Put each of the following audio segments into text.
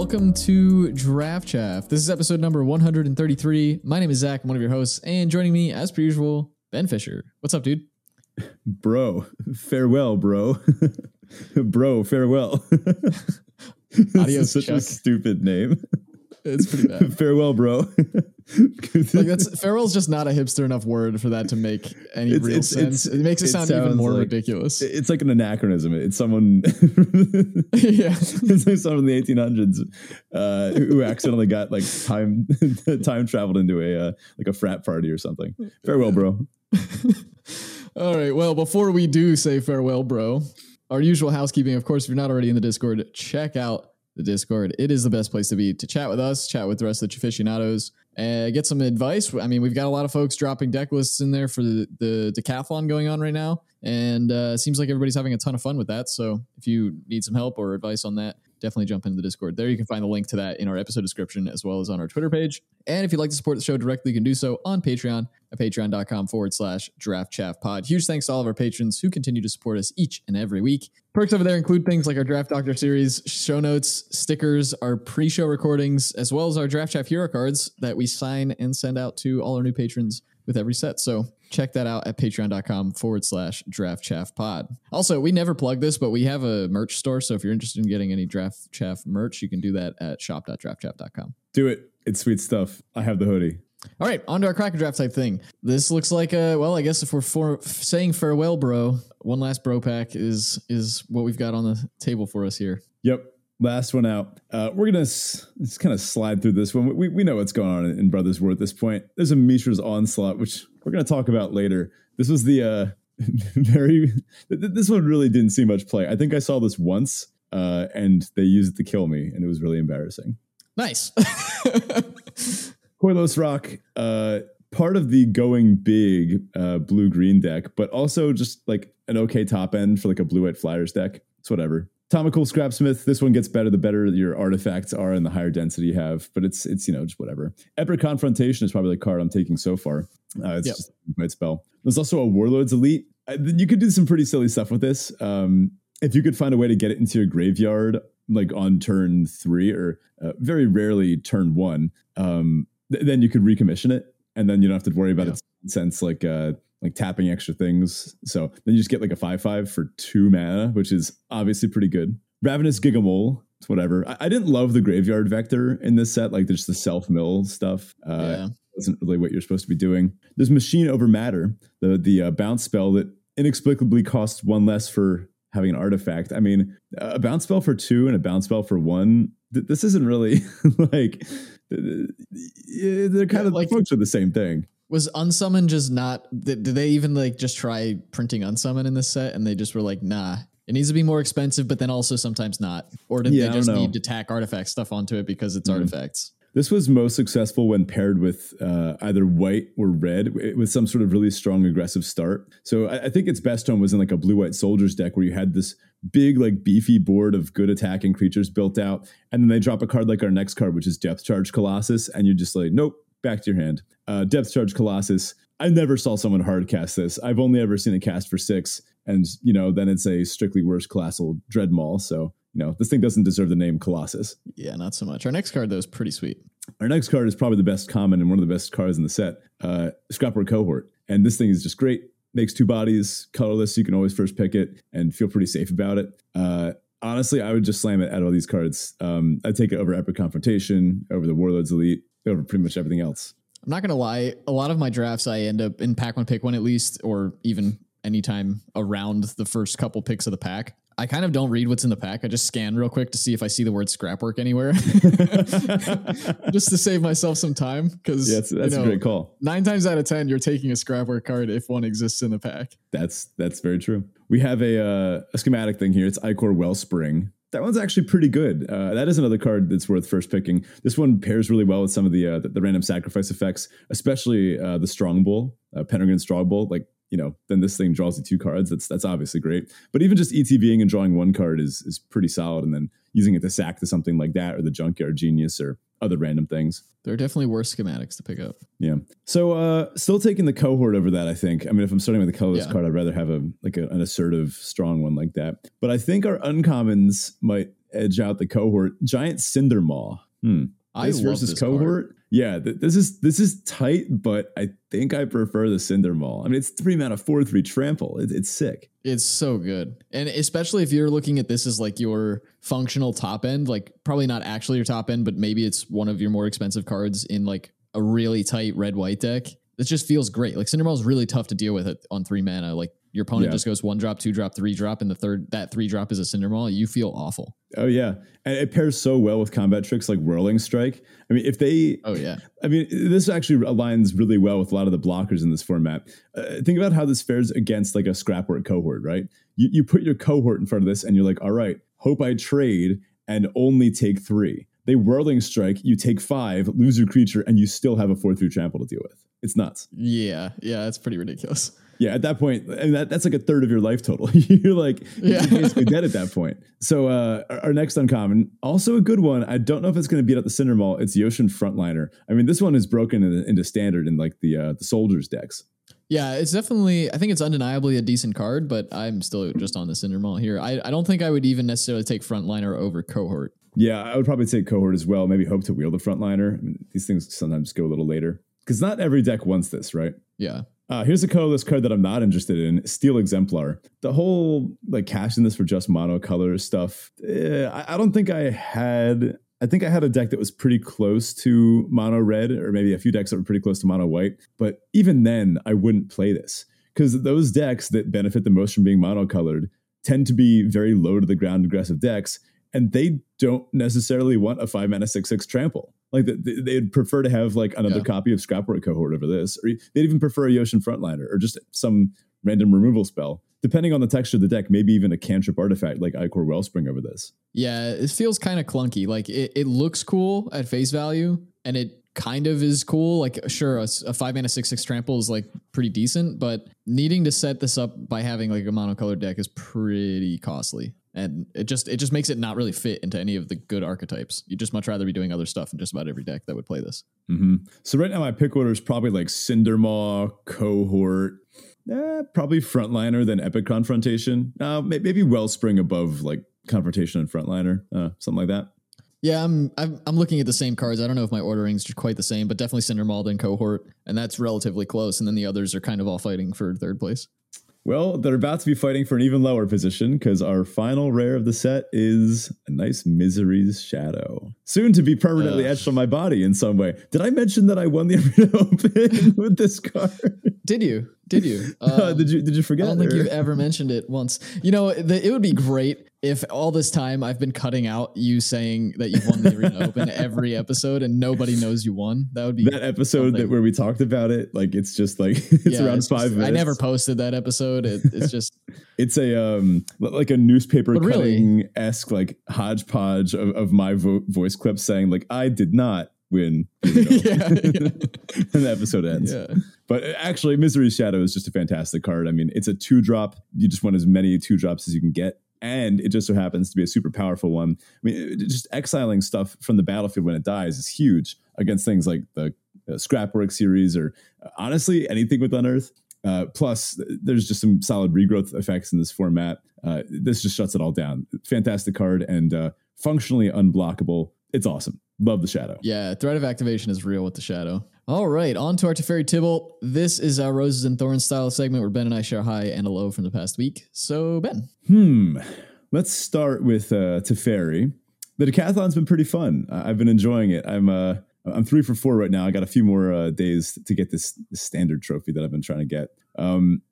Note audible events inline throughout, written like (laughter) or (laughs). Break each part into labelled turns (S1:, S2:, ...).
S1: What's up, everybody? Welcome to Draft Chaff. This is episode number 133. My name is Zach. I'm one of your hosts, and joining me, as per usual, Ben Fisher. What's up, dude?
S2: Bro, farewell, bro. (laughs) bro, farewell. (laughs)
S1: Adios,
S2: such
S1: Chuck.
S2: a stupid name. (laughs)
S1: It's pretty bad. (laughs)
S2: farewell, bro. (laughs)
S1: like that's farewell's just not a hipster enough word for that to make any
S2: It's-
S1: real
S2: it's-
S1: sense.
S2: it's-
S1: it makes it, sound even more
S2: like-
S1: ridiculous.
S2: it's like an anachronism. It's someone. (laughs)
S1: yeah.
S2: it's like someone in the 1800s uh, who accidentally got like time time traveled into a uh, like a frat party or something. Farewell, bro.
S1: All right. Well, before we do say farewell, bro, our usual housekeeping, of course, if you're not already in the Discord, check out the Discord. It is the best place to be to chat with us, chat with the rest of the aficionados, and get some advice. I mean, we've got a lot of folks dropping deck lists in there for the, the decathlon going on right now. And uh, seems like everybody's having a ton of fun with that. So if you need some help or advice on that, definitely jump into the Discord. There you can find the link to that in our episode description as well as on our Twitter page. And if you'd like to support the show directly, you can do so on Patreon at patreon.com forward slash draft chaff pod. Huge thanks to all of our patrons who continue to support us each and every week. Perks over there include things like our Draft Doctor series, show notes, stickers, our pre show recordings, as well as our Draft Chaff hero cards that we sign and send out to all our new patrons with every set. So check that out at patreon.com forward slash draft chaff pod. Also, we never plug this, but we have a merch store. So if you're interested in getting any draft chaff merch, you can do that at shop.draftchaff.com.
S2: Do it. It's sweet stuff. I have the hoodie.
S1: All right, on to our cracker draft type thing. This looks like a well, I guess if we're for, saying farewell, bro, one last bro pack is is what we've got on the table for us here.
S2: Yep. Last one out. Uh, we're gonna s- just kind of slide through this one. We, we know what's going on in, in Brothers War at this point. There's a Mishra's onslaught, which we're gonna talk about later. This was the uh, (laughs) very. th- th- This one really didn't see much play. I think I saw this once, uh, and they used it to kill me, and it was really embarrassing.
S1: Nice. (laughs)
S2: Koilos Roc, uh, part of the going big uh, blue green deck, but also just like an okay top end for like a blue white flyers deck. It's whatever. Tomakul Scrapsmith. This one gets better the better your artifacts are and the higher density you have, but it's it's you know just whatever. Epic Confrontation is probably the card I'm taking so far. Uh, it's
S1: Yep.
S2: just a great spell. There's also a Warlords Elite. Uh, you could do some pretty silly stuff with this. Um, if you could find a way to get it into your graveyard, like on turn three or uh, very rarely turn one, um, th- then you could recommission it, and then you don't have to worry about
S1: Yeah.
S2: its sense like uh, like tapping extra things. So then you just get like a five five for two mana, which is obviously pretty good. Ravenous Gigamole, it's whatever. I, I didn't love the graveyard vector in this set, like there's the self mill stuff. Uh,
S1: yeah.
S2: isn't really what you're supposed to be doing. There's Machine Over Matter, the the uh, bounce spell that inexplicably costs one less for having an artifact. I mean, a bounce spell for two and a bounce spell for one. Th- this isn't really (laughs) like they're kind
S1: Yeah,
S2: of
S1: like-
S2: function the same thing.
S1: Was unsummon just not? Did, did they even like just try printing unsummon in this set, and they just were like, nah, it needs to be more expensive, but then also sometimes not, or did
S2: Yeah,
S1: they just need to tack artifact stuff onto it because it's
S2: Mhm.
S1: artifacts?
S2: This was most successful when paired with uh, either white or red with some sort of really strong aggressive start. So I, I think its best home was in like a blue white soldiers deck where you had this big like beefy board of good attacking creatures built out, and then they drop a card like our next card, which is Depth Charge Colossus, and you're just like, nope, back to your hand. Uh, Depth Charge Colossus. I never saw someone hard cast this. I've only ever seen it cast for six, and you know then it's a strictly classal Dread Maul. So you know this thing doesn't deserve the name Colossus.
S1: Yeah, not so much. Our next card though is pretty sweet.
S2: Our next card is probably the best common and one of the best cards in the set, uh, Scrapwork Cohort. And this thing is just great. Makes two bodies, colorless. You can always first pick it and feel pretty safe about it. Uh, honestly, I would just slam it out of all these cards. Um, I'd take it over Epic Confrontation, over the Warlords Elite, over pretty much everything else.
S1: I'm not gonna lie. A lot of my drafts, I end up in pack one, pick one at least, or even anytime around the first couple picks of the pack. I kind of don't read what's in the pack. I just scan real quick to see if I see the word scrapwork anywhere, (laughs) just to save myself some time. Because
S2: Yeah, that's, that's
S1: you
S2: a great call.
S1: Nine times out of ten, you're taking a scrapwork card if one exists in the pack.
S2: That's that's very true. We have a uh, a schematic thing here. It's Ichor Wellspring. That one's actually pretty good. Uh, that is another card that's worth first picking. This one pairs really well with some of the uh, the, the random sacrifice effects, especially uh, the Strongbull, uh, Penregon Strongbull. Like you know, then this thing draws you two cards. That's that's obviously great. But even just ETBing and drawing one card is is pretty solid. And then using it to sack to something like that, or the Junkyard Genius, or other random things.
S1: There are definitely worse schematics to pick up.
S2: Yeah. So uh still taking the cohort over that, I think. I mean, if I'm starting with the colorless
S1: Yeah.
S2: card, I'd rather have a like a, an assertive, strong one like that. But I think our uncommons might edge out the cohort. Giant Cindermaw. Hmm.
S1: I
S2: This
S1: love
S2: versus
S1: this
S2: cohort.
S1: card.
S2: Yeah, th- this is this is tight, but I think I prefer the Cinder Cindermaw. I mean, it's three mana, four three trample. It, it's sick.
S1: It's so good. And especially if you're looking at this as like your functional top end, like probably not actually your top end, but maybe it's one of your more expensive cards in like a really tight red white deck. It just feels great. Like Cindermaw is really tough to deal with it on three mana. Like your opponent
S2: Yeah.
S1: just goes one drop, two drop, three drop, and the third that three drop is a cinder Cindermaw. You feel awful.
S2: Oh yeah, and it pairs so well with combat tricks like Whirling Strike. I mean, if they
S1: Oh yeah.
S2: I mean, this actually aligns really well with a lot of the blockers in this format. Uh, think about how this fares against like a scrapwork cohort, right? You, you put your cohort in front of this and you're like, all right, hope I trade and only take three. They whirling strike, you take five, lose your creature, and you still have a four through trample to deal with. It's nuts.
S1: Yeah. Yeah. That's pretty ridiculous.
S2: Yeah, at that point, I mean, that, that's like a third of your life total. (laughs) you're like,
S1: Yeah.
S2: you're basically dead at that point. So, uh, our, next uncommon, also a good one. I don't know if it's going to beat out the Cindermaw. It's Yotian Frontliner. I mean, this one is broken into, into standard in like the uh, the soldiers decks.
S1: Yeah, it's definitely. I think it's undeniably a decent card, but I'm still just on the Cindermaw here. I, I don't think I would even necessarily take Frontliner over Cohort.
S2: Yeah, I would probably take cohort as well. Maybe hope to wield the frontliner. I mean, these things sometimes go a little later because not every deck wants this, right?
S1: Yeah,
S2: Uh, here's a colorless card that I'm not interested in: Steel Exemplar. The whole like cashing this for just mono color stuff. eh, I, I don't think I had. I think I had a deck that was pretty close to mono red, or maybe a few decks that were pretty close to mono white. But even then, I wouldn't play this because those decks that benefit the most from being monocolored tend to be very low to the ground aggressive decks, and they don't necessarily want a five mana six six trample. Like th- th- they'd prefer to have like another
S1: Yeah.
S2: copy of Scrapwork cohort over this, or they'd even prefer a Yotian frontliner, or just some random removal spell. Depending on the texture of the deck, maybe even a cantrip artifact like Ichor Wellspring over this.
S1: yeah. It feels kind of clunky. Like it, it looks cool at face value, and it kind of is cool. Like sure, a five mana six six trample is like pretty decent, but needing to set this up by having like a monocolored deck is pretty costly. And it just it just makes it not really fit into any of the good archetypes. You'd just much rather be doing other stuff in just about every deck that would play this.
S2: hmm So right now my pick order is probably like Cindermaw, Cohort, eh, probably Frontliner, than Epic Confrontation. Uh, maybe Wellspring above like Confrontation and Frontliner, uh, something like that.
S1: Yeah, I'm, I'm I'm looking at the same cards. I don't know if my ordering's quite the same, but definitely Cindermaw and cohort, and that's relatively close. And then the others are kind of all fighting for third place.
S2: Well, they're about to be fighting for an even lower position because our final rare of the set is a nice Misery's Shadow. Soon to be permanently
S1: Ugh.
S2: etched on my body in some way. Did I mention that I won the (laughs) Arena Open with this card?
S1: Did you? Did you? (laughs)
S2: Uh,
S1: Um,
S2: did you did you forget?
S1: I don't think
S2: or-
S1: you've ever mentioned it once. You know, the, it would be great if all this time I've been cutting out you saying that you've won the Arena (laughs) Open every episode and nobody knows you won. That would be
S2: that episode that where we talked about it, like it's just like (laughs) it's
S1: yeah,
S2: around
S1: it's
S2: five
S1: just-
S2: minutes.
S1: I never posted that episode. It, it's just
S2: It's a um like a newspaper
S1: But
S2: cutting esque like hodgepodge of, of my vo- voice clips saying like I did not win,
S1: yeah, yeah.
S2: and the episode ends.
S1: yeah.
S2: But actually, Misery's Shadow is just a fantastic card. I mean, it's a two drop. You just want as many two drops as you can get. And it just so happens to be a super powerful one. I mean, just exiling stuff from the battlefield when it dies is huge against things like the uh, Scrapwork series or uh, honestly anything with Unearth. Uh, plus, there's just some solid regrowth effects in this format. Uh, this just shuts it all down. Fantastic card and uh, functionally unblockable. It's awesome. Love the shadow.
S1: Yeah, threat of activation is real with the shadow. All right, on to our Teferi Tibalt. This is our Roses and Thorns style segment where Ben and I share high and a low from the past week. So, Ben.
S2: Hmm. Let's start with uh, Teferi. The decathlon's been pretty fun. I've been enjoying it. I'm uh, I'm three for four right now. I got a few more uh, days to get this, this standard trophy that I've been trying to get. Um,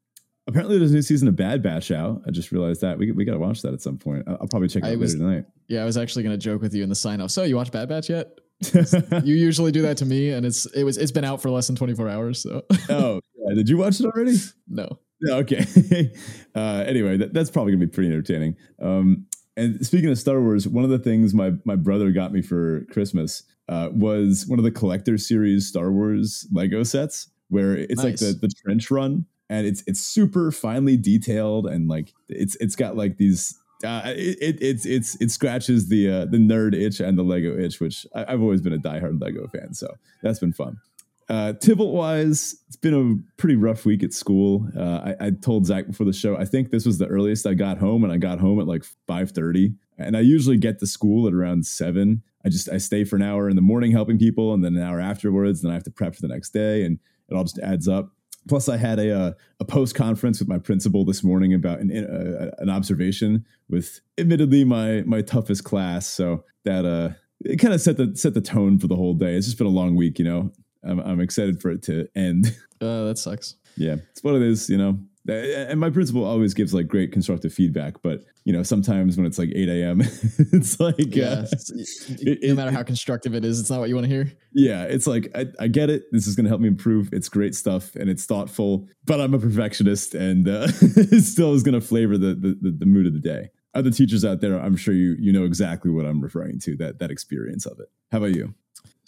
S2: apparently, there's a new season of Bad Batch out. I just realized that we we got to watch that at some point. I'll, I'll probably check it out
S1: was-
S2: later tonight.
S1: Yeah, I was actually going to joke with you in the sign off. So, you watch Bad Batch yet? (laughs) You usually do that to me, and it's it was it's been out for less than 24 hours. So,
S2: oh, yeah. did you watch it already?
S1: no.
S2: Yeah, okay. (laughs) uh, anyway, that, that's probably gonna be pretty entertaining. Um, and speaking of Star Wars, one of the things my my brother got me for Christmas uh, was one of the collector series Star Wars Lego sets, where it's like the the trench run, and it's it's super finely detailed, and like it's it's got like these. Uh, it, it it's it's it scratches the uh, the nerd itch and the Lego itch, which I, I've always been a diehard Lego fan, so that's been fun. Uh, wise, it's been a pretty rough week at school. Uh, I, I, told Zach before the show, I think this was the earliest I got home, and I got home at like five thirty. And I usually get to school at around seven. I just I stay for an hour in the morning helping people, and then an hour afterwards. Then I have to prep for the next day, and it all just adds up. Plus, I had a uh, a post conference with my principal this morning about an uh, an observation with, admittedly, my my toughest class. So that uh, it kind of set the set the tone for the whole day. It's just been a long week, you know. I'm, I'm excited for it to end.
S1: Uh, that sucks.
S2: yeah, it's what it is, you know. And my principal always gives like great constructive feedback, but you know sometimes when it's like 8 a.m., (laughs) it's like
S1: yeah, uh, (laughs) it, no matter how constructive it is, it's not what you want to hear.
S2: Yeah, it's like I, I get it. This is going to help me improve. It's great stuff and it's thoughtful, but I'm a perfectionist, and uh, (laughs) it still is going to flavor the, the the mood of the day. Other teachers out there, I'm sure you you know exactly what I'm referring to that that experience of it. How about you?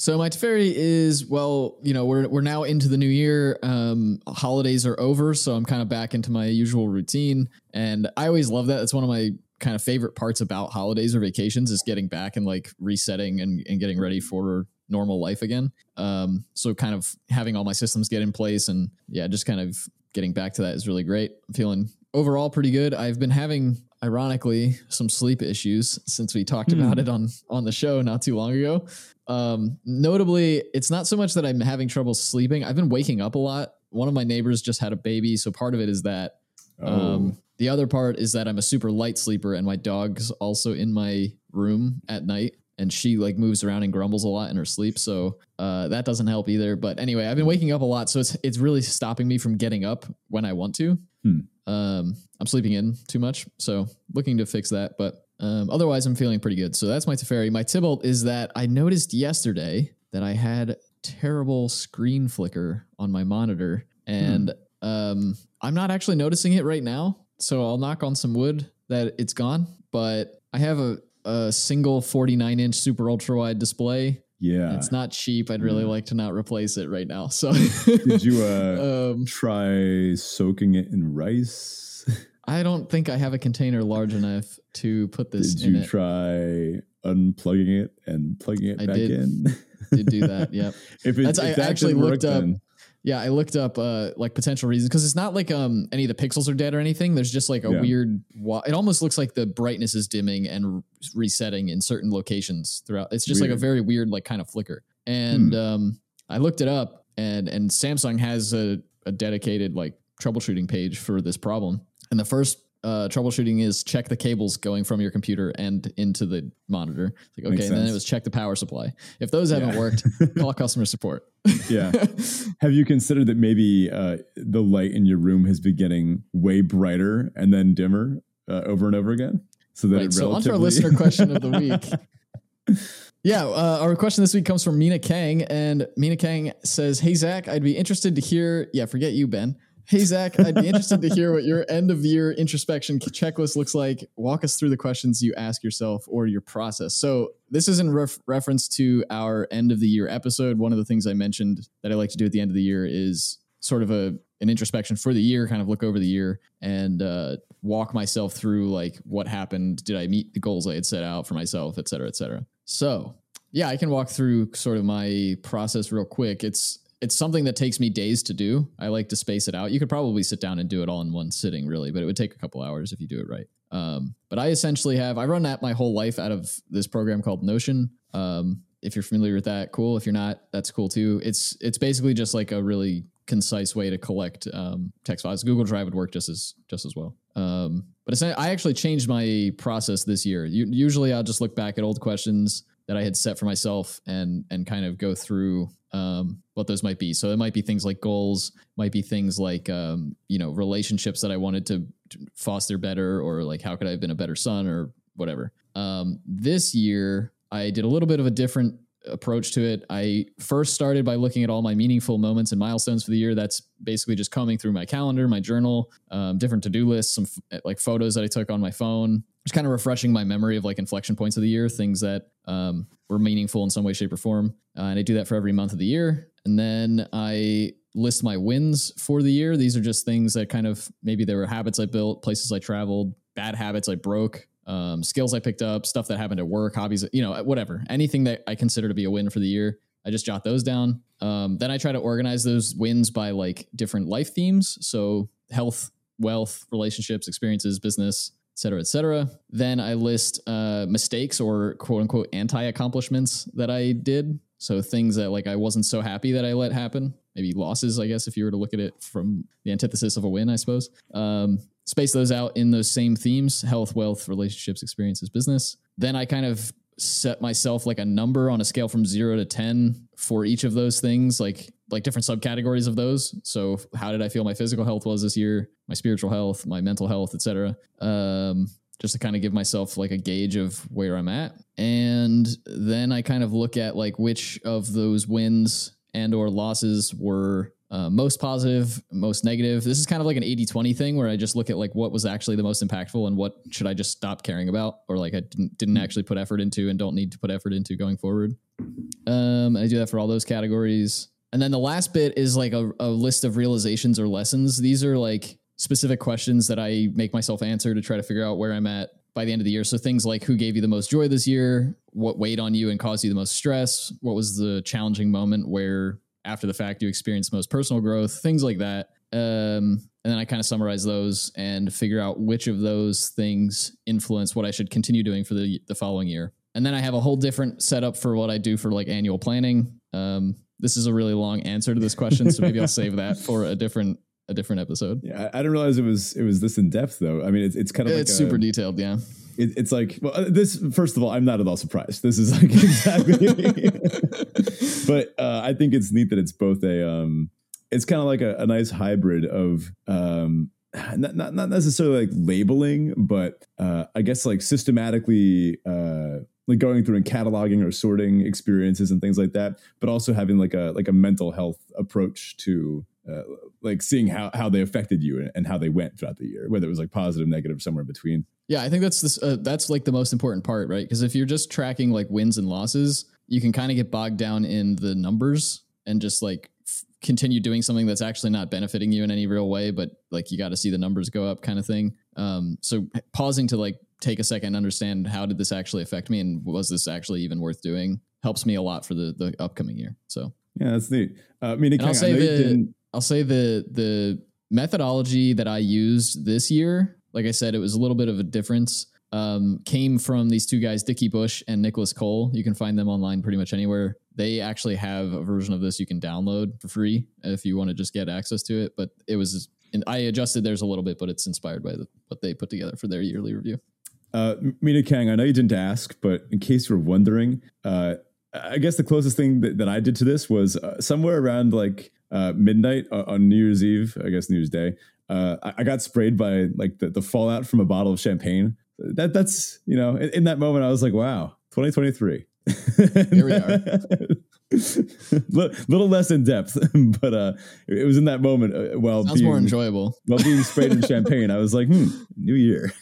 S1: So my Teferi is well, you know, we're we're now into the new year. Um, holidays are over, so I'm kind of back into my usual routine, and I always love that. It's one of my kind of favorite parts about holidays or vacations is getting back and like resetting and, and getting ready for normal life again. Um, so kind of having all my systems get in place and yeah, just kind of getting back to that is really great. I'm feeling overall pretty good. I've been having ironically some sleep issues since we talked hmm. about it on on the show not too long ago um, notably, it's not so much that I'm having trouble sleeping. I've been waking up a lot. One of my neighbors just had a baby, so part of it is that. Oh. Um, the other part is that I'm a super light sleeper, and my dog's also in my room at night, and she like moves around and grumbles a lot in her sleep. So uh, that doesn't help either. But anyway, I've been waking up a lot, so it's it's really stopping me from getting up when I want to. Hmm. Um, I'm sleeping in too much, so looking to fix that. But um, otherwise, I'm feeling pretty good. So that's my Teferi. My Tibalt is that I noticed yesterday that I had terrible screen flicker on my monitor, and hmm. um, I'm not actually noticing it right now. So I'll knock on some wood that it's gone. But I have a, a single 49 inch super ultra wide display.
S2: Yeah,
S1: it's not cheap. I'd really yeah. like to not replace it right now. So,
S2: did you (laughs) uh, um, try soaking it in rice? (laughs)
S1: I don't think I have a container large enough to put this in.
S2: did you try unplugging it and plugging it I back
S1: did,
S2: in? (laughs)
S1: did do that. Yep. if, it, if I that actually looked work, up. Then. Yeah, I looked up uh, like potential reasons because it's not like um any of the pixels are dead or anything. There's just like a yeah. weird. Wa- it almost looks like the brightness is dimming and resetting in certain locations throughout. It's just weird. like a very weird like kind of flicker. And hmm. um, I looked it up, and and Samsung has a, a dedicated like troubleshooting page for this problem and the first uh, troubleshooting is check the cables going from your computer and into the monitor. Like, okay, and then it was check the power supply. If those haven't worked, (laughs) call customer support.
S2: yeah. (laughs) Have you considered that maybe uh, the light in your room has been getting way brighter and then dimmer uh, over and over again?
S1: So that right, so onto our listener (laughs) question of the week. Yeah, uh, our question this week comes from Mina Kang, and Mina Kang says, "Hey Zach, I'd be interested to hear. Yeah, forget you, Ben. Hey, Zach, I'd be interested to hear what your end of year introspection checklist looks like. Walk us through the questions you ask yourself or your process. So, this is in ref- reference to our end of the year episode. One of the things I mentioned that I like to do at the end of the year is sort of a an introspection for the year, kind of look over the year and uh, walk myself through like what happened. Did I meet the goals I had set out for myself, et cetera, et cetera. So, yeah, I can walk through sort of my process real quick. It's it's something that takes me days to do. I like to space it out. You could probably sit down and do it all in one sitting, really, but it would take a couple hours if you do it right. Um, but I essentially have I run that my whole life out of this program called Notion. Um, if you're familiar with that, cool. If you're not, that's cool too. It's it's basically just like a really concise way to collect um, text files. Google Drive would work just as just as well. Um, but I actually changed my process this year. usually, I'll just look back at old questions that I had set for myself and and kind of go through um, what those might be. So it might be things like goals, might be things like um, you know relationships that I wanted to foster better, or like how could I have been a better son, or whatever. Um, this year, I did a little bit of a different approach to it. I first started by looking at all my meaningful moments and milestones for the year. That's basically just combing through my calendar, my journal, um, different to do lists, some f- like photos that I took on my phone, just kind of refreshing my memory of like inflection points of the year, things that um, were meaningful in some way, shape, or form. Uh, and I do that for every month of the year. And then I list my wins for the year. These are just things that kind of maybe there were habits I built, places I traveled, bad habits I broke, um, skills I picked up, stuff that happened at work, hobbies, you know, whatever, anything that I consider to be a win for the year. I just jot those down. Um, then I try to organize those wins by like different life themes. So health, wealth, relationships, experiences, business, et cetera, et cetera. Then I list uh, mistakes or quote unquote anti accomplishments that I did. So things that like I wasn't so happy that I let happen. Maybe losses, I guess, if you were to look at it from the antithesis of a win, I suppose. Um, space those out in those same themes health, wealth, relationships, experiences, business. Then I kind of set myself like a number on a scale from zero to 10 for each of those things, like like different subcategories of those. So how did I feel my physical health was this year, my spiritual health, my mental health, etc. Um, just to kind of give myself like a gauge of where I'm at. And then I kind of look at like which of those wins and or losses were uh, most positive, most negative. This is kind of like an 80 20 thing where I just look at like what was actually the most impactful and what should I just stop caring about or like I didn't, didn't hmm. actually put effort into and don't need to put effort into going forward. Um, I do that for all those categories. And then the last bit is like a, a list of realizations or lessons. These are like specific questions that I make myself answer to try to figure out where I'm at by the end of the year. So things like who gave you the most joy this year, what weighed on you and caused you the most stress, what was the challenging moment where after the fact you experience most personal growth, things like that. Um, and then I kind of summarize those and figure out which of those things influence what I should continue doing for the the following year. And then I have a whole different setup for what I do for like annual planning. Um, this is a really long answer to this question, so maybe I'll save that for a different a different episode.
S2: Yeah, I, didn't realize it was it was this in depth though. I mean, it's it's kind of
S1: it's like super a, detailed. Yeah,
S2: it, it's like well, uh, this. First of all, I'm not at all surprised. This is like (laughs) exactly. (laughs) but uh, I think it's neat that it's both a um, it's kind of like a, a, nice hybrid of um, (sighs) not, not not necessarily like labeling, but uh, I guess like systematically uh, like going through and cataloging or sorting experiences and things like that, but also having like a like a mental health approach to uh, like seeing how how they affected you and, and, how they went throughout the year, whether it was like positive, negative, somewhere in between.
S1: Yeah, I think that's this. Uh, that's like the most important part, right? Because if you're just tracking like wins and losses, you can kind of get bogged down in the numbers and just like f- continue doing something that's actually not benefiting you in any real way. But like you got to see the numbers go up, kind of thing. Um, so pausing to like take a second, understand how did this actually affect me, and was this actually even worth doing, helps me a lot for the the upcoming year. So
S2: yeah, that's neat. Uh, I mean,
S1: I'll say the I'll say the the methodology that I used this year, like I said, it was a little bit of a difference. Um, came from these two guys, Dickie Bush and Nicholas Cole. You can find them online pretty much anywhere. They actually have a version of this you can download for free if you want to just get access to it. But it was, and I adjusted theirs a little bit, but it's inspired by the, what they put together for their yearly review.
S2: Uh, Mina Kang, I know you didn't ask, but in case you're wondering, uh, I guess the closest thing that, that I did to this was uh, somewhere around like uh, midnight on New Year's Eve, I guess New Year's Day. Uh, I, I, got sprayed by like the, the fallout from a bottle of champagne. That that's you know in, in that moment I was like, wow, 2023. Here we are. (laughs) little less in depth, (laughs) but uh, it was in that moment. Uh, while
S1: Sounds being, more enjoyable.
S2: While being sprayed in (laughs) champagne, I was like, hmm, new year.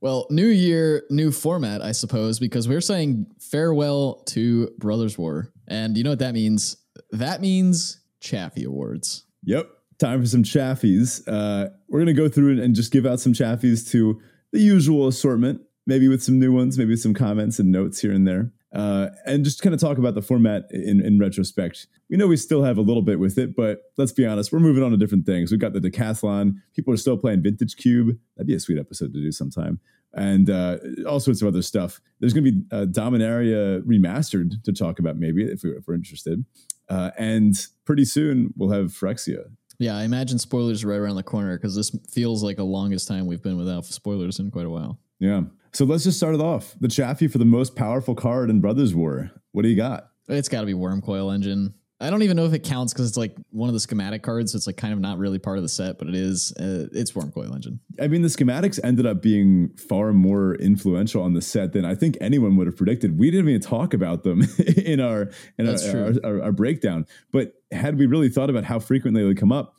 S1: well, new year, new format, I suppose, because we're saying farewell to Brothers War, and you know what that means. That means Chaffee Awards.
S2: Yep. Time for some Chaffies. Uh, we're to go through and just give out some Chaffies to the usual assortment, maybe with some new ones, maybe some comments and notes here and there. Uh, and just kind of talk about the format in, in retrospect. We know we still have a little bit with it, but let's be honest, we're moving on to different things. We've got the decathlon. People are still playing Vintage Cube. That'd be a sweet episode to do sometime and uh, all sorts of other stuff. There's going to be uh, Dominaria remastered to talk about, maybe if, we, if we're interested. Uh, and pretty soon we'll have Phyrexia.
S1: Yeah, I imagine spoilers right around the corner because this feels like the longest time we've been without spoilers in quite a while.
S2: Yeah. So let's just start it off. The Chaffee for the most powerful card in Brothers War. What do you got?
S1: It's got to be Wurmcoil Engine. I don't even know if it counts because it's like one of the schematic cards. So it's like kind of not really part of the set, but it is. Uh, it's Wurmcoil Engine.
S2: I mean, the schematics ended up being far more influential on the set than I think anyone would have predicted. We didn't even talk about them (laughs) in our in our our, our, our, breakdown. But had we really thought about how frequently they would come up,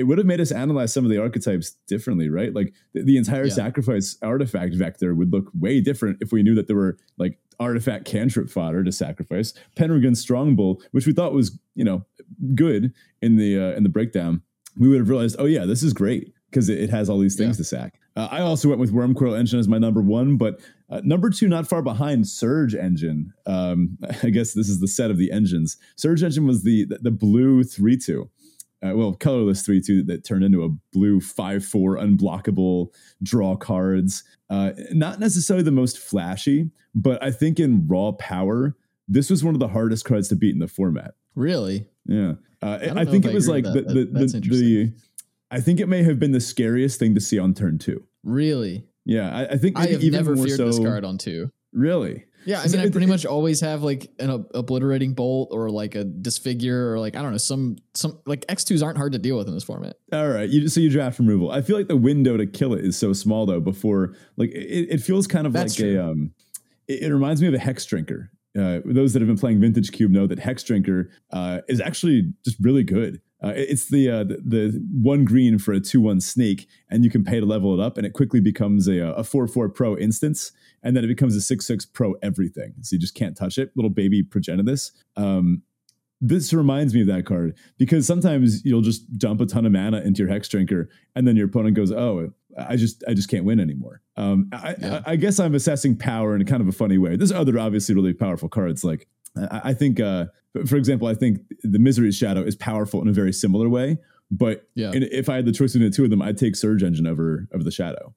S2: it would have made us analyze some of the archetypes differently, right? Like the, the entire yeah. sacrifice artifact vector would look way different if we knew that there were like artifact cantrip fodder to sacrifice, Penregon Strongbull, which we thought was you know good in the uh, in the breakdown. We would have realized, oh yeah, this is great because it, it, has all these things yeah. to sack. Uh, I also went with Wurmcoil Engine as my number one, but uh, number two, not far behind, Surge Engine. Um, (laughs) I guess this is the set of the engines. Surge Engine was the the, the blue three two. Uh, well, colorless 3 2 that turned into a blue 5 4 unblockable draw cards. Uh, not necessarily the most flashy, but I think in raw power, this was one of the hardest cards to beat in the format.
S1: Really?
S2: Yeah. Uh, I, I think it was like the, the, the, the, I think it may have been the scariest thing to see on turn two.
S1: Really?
S2: Yeah. I, I think
S1: I have never feared so, this card on two.
S2: Really?
S1: Yeah, I mean, I pretty much always have like an obliterating bolt or like a disfigure or like I don't know some some like X twos aren't hard to deal with in this format.
S2: All right, you so you draft removal. I feel like the window to kill it is so small though. Before like it, it feels kind of That's like true. a um, it, it, reminds me of a hex drinker. Uh, those that have been playing Vintage Cube know that Hex Drinker uh, is actually just really good. Uh, it's the, uh, the, the one green for a two one snake, and you can pay to level it up, and it quickly becomes a a four four pro instants, and then it becomes a six six pro everything. So you just can't touch it. Little baby progenitus. Um, this reminds me of that card because sometimes you'll just dump a ton of mana into your hex drinker, and then your opponent goes, "Oh, I just I just can't win anymore." Um, I, yeah. I, I, guess I'm assessing power in kind of a funny way. There's other obviously really powerful cards like I, I think, uh, for example, I think the Misery's Shadow is powerful in a very similar way. But yeah. if I had the choice between the two of them, I'd take Surge Engine over over the Shadow.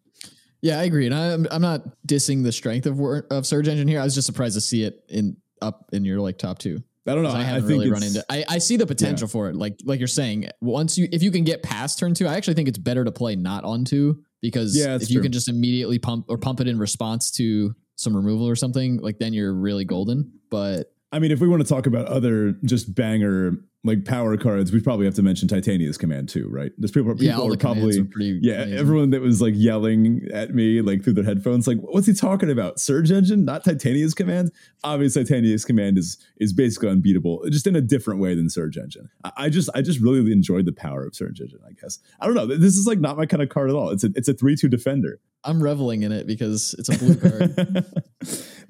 S1: Yeah, I agree, and I'm I'm not dissing the strength of of Surge Engine here. I was just surprised to see it in up in your like top two.
S2: I don't know.
S1: I haven't
S2: I
S1: really run into. I, I see the potential yeah. for it. Like like you're saying, once you if you can get past turn two, I actually think it's better to play not on two because yeah, if you can just immediately pump or pump it in response to some removal or something, like then you're really golden. But
S2: I mean, if we want to talk about other just banger like power cards, we probably have to mention Titania's command too, right? There's people, people
S1: yeah,
S2: are probably are yeah, amazing. everyone that was like yelling at me like through their headphones, like, what's he talking about? Surge engine, not Titania's command. Obviously, Titania's command is is basically unbeatable, just in a different way than Surge engine. I, I just I just really enjoyed the power of Surge engine. I guess I don't know. This is like not my kind of card at all. It's a it's a three two defender.
S1: I'm reveling in it because it's a blue card.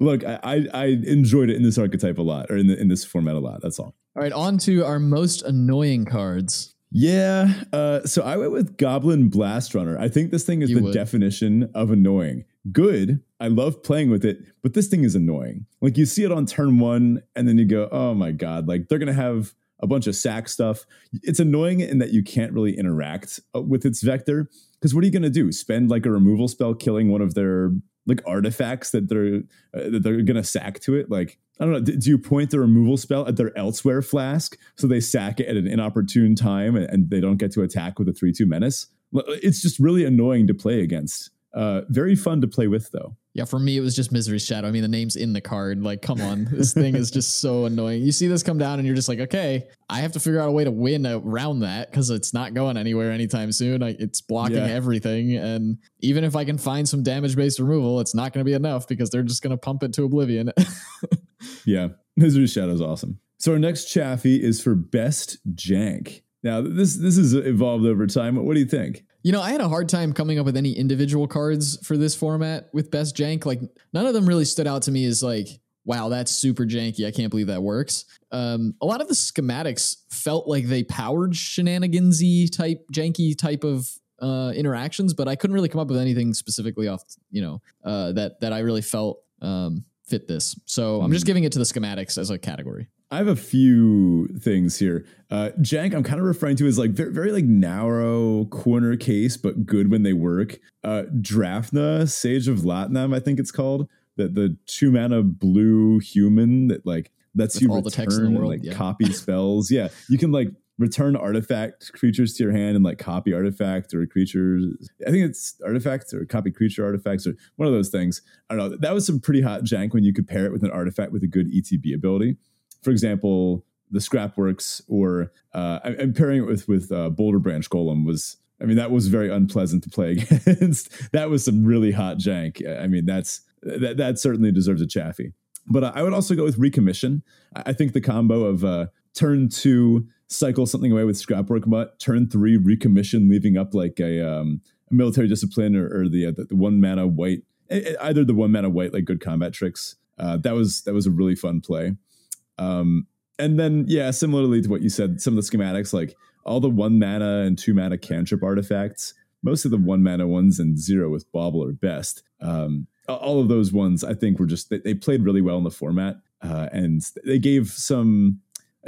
S1: (laughs)
S2: Look, I, I, I enjoyed it in this archetype a lot, or in the, in this format a lot. That's all.
S1: All right, on to our most annoying cards.
S2: Yeah. Uh, so I went with Goblin Blast Runner. I think this thing is you the would. definition of annoying. Good. I love playing with it, but this thing is annoying. Like you see it on turn one, and then you go, oh my God, like they're going to have a bunch of sack stuff. It's annoying in that you can't really interact uh, with its vector. Because what are you going to do? Spend like a removal spell killing one of their like artifacts that they're uh, that they're gonna sack to it. Like I don't know. Do you point the removal spell at their elsewhere flask so they sack it at an inopportune time and, and they don't get to attack with a three two menace? It's just really annoying to play against. Uh, very fun to play with though.
S1: Yeah, for me it was just Misery Shadow. I mean, the name's in the card. Like, come on, (laughs) this thing is just so annoying. You see this come down, and you're just like, okay, I have to figure out a way to win around that because it's not going anywhere anytime soon. I, it's blocking yeah. everything, and even if I can find some damage based removal, it's not going to be enough because they're just going to pump it to oblivion. (laughs)
S2: yeah, Misery Shadow is awesome. So our next Chaffee is for best jank. Now this this has evolved over time. What do you think?
S1: You know, I had a hard time coming up with any individual cards for this format with best jank. Like none of them really stood out to me as like, wow, that's super janky. I can't believe that works. Um, a lot of the schematics felt like they powered shenanigansy type janky type of uh, interactions, but I couldn't really come up with anything specifically off, you know, uh, that that I really felt um, fit this. So. I'm just hmm. giving it to the schematics as a category.
S2: I have a few things here. Uh, Jank, I'm kind of referring to as like very, very like narrow corner case, but good when they work. Uh, Drafna, Sage of Latnam, I think it's called. That the two mana blue human that like lets With you return and like yeah. copy (laughs) spells. Yeah, you can like return artifact creatures to your hand and like copy artifact or creatures. I think it's artifacts or copy creature artifacts or one of those things. I don't know. That was some pretty hot jank when you could pair it with an artifact with a good ETB ability for example, the Scrapworks or uh, I'm pairing it with with uh, Boulderbranch Golem was. I mean, that was very unpleasant to play (laughs) against. that was some really hot jank. I mean, that's that that certainly deserves a chaffee. But I would also go with recommission. I think the combo of uh, turn two cycle something away with Scrapwork Mutt, turn three recommission, leaving up like a, um, a military discipline or, or the, uh, the, the one mana white, either the one mana white like good combat tricks. Uh, that was that was a really fun play. Um, and then, yeah, similarly to what you said, some of the schematics, like all the one mana and two mana cantrip artifacts, most of the one mana ones and zero with bauble are best. Um, all of those ones, I think, were just they, they played really well in the format, uh, and they gave some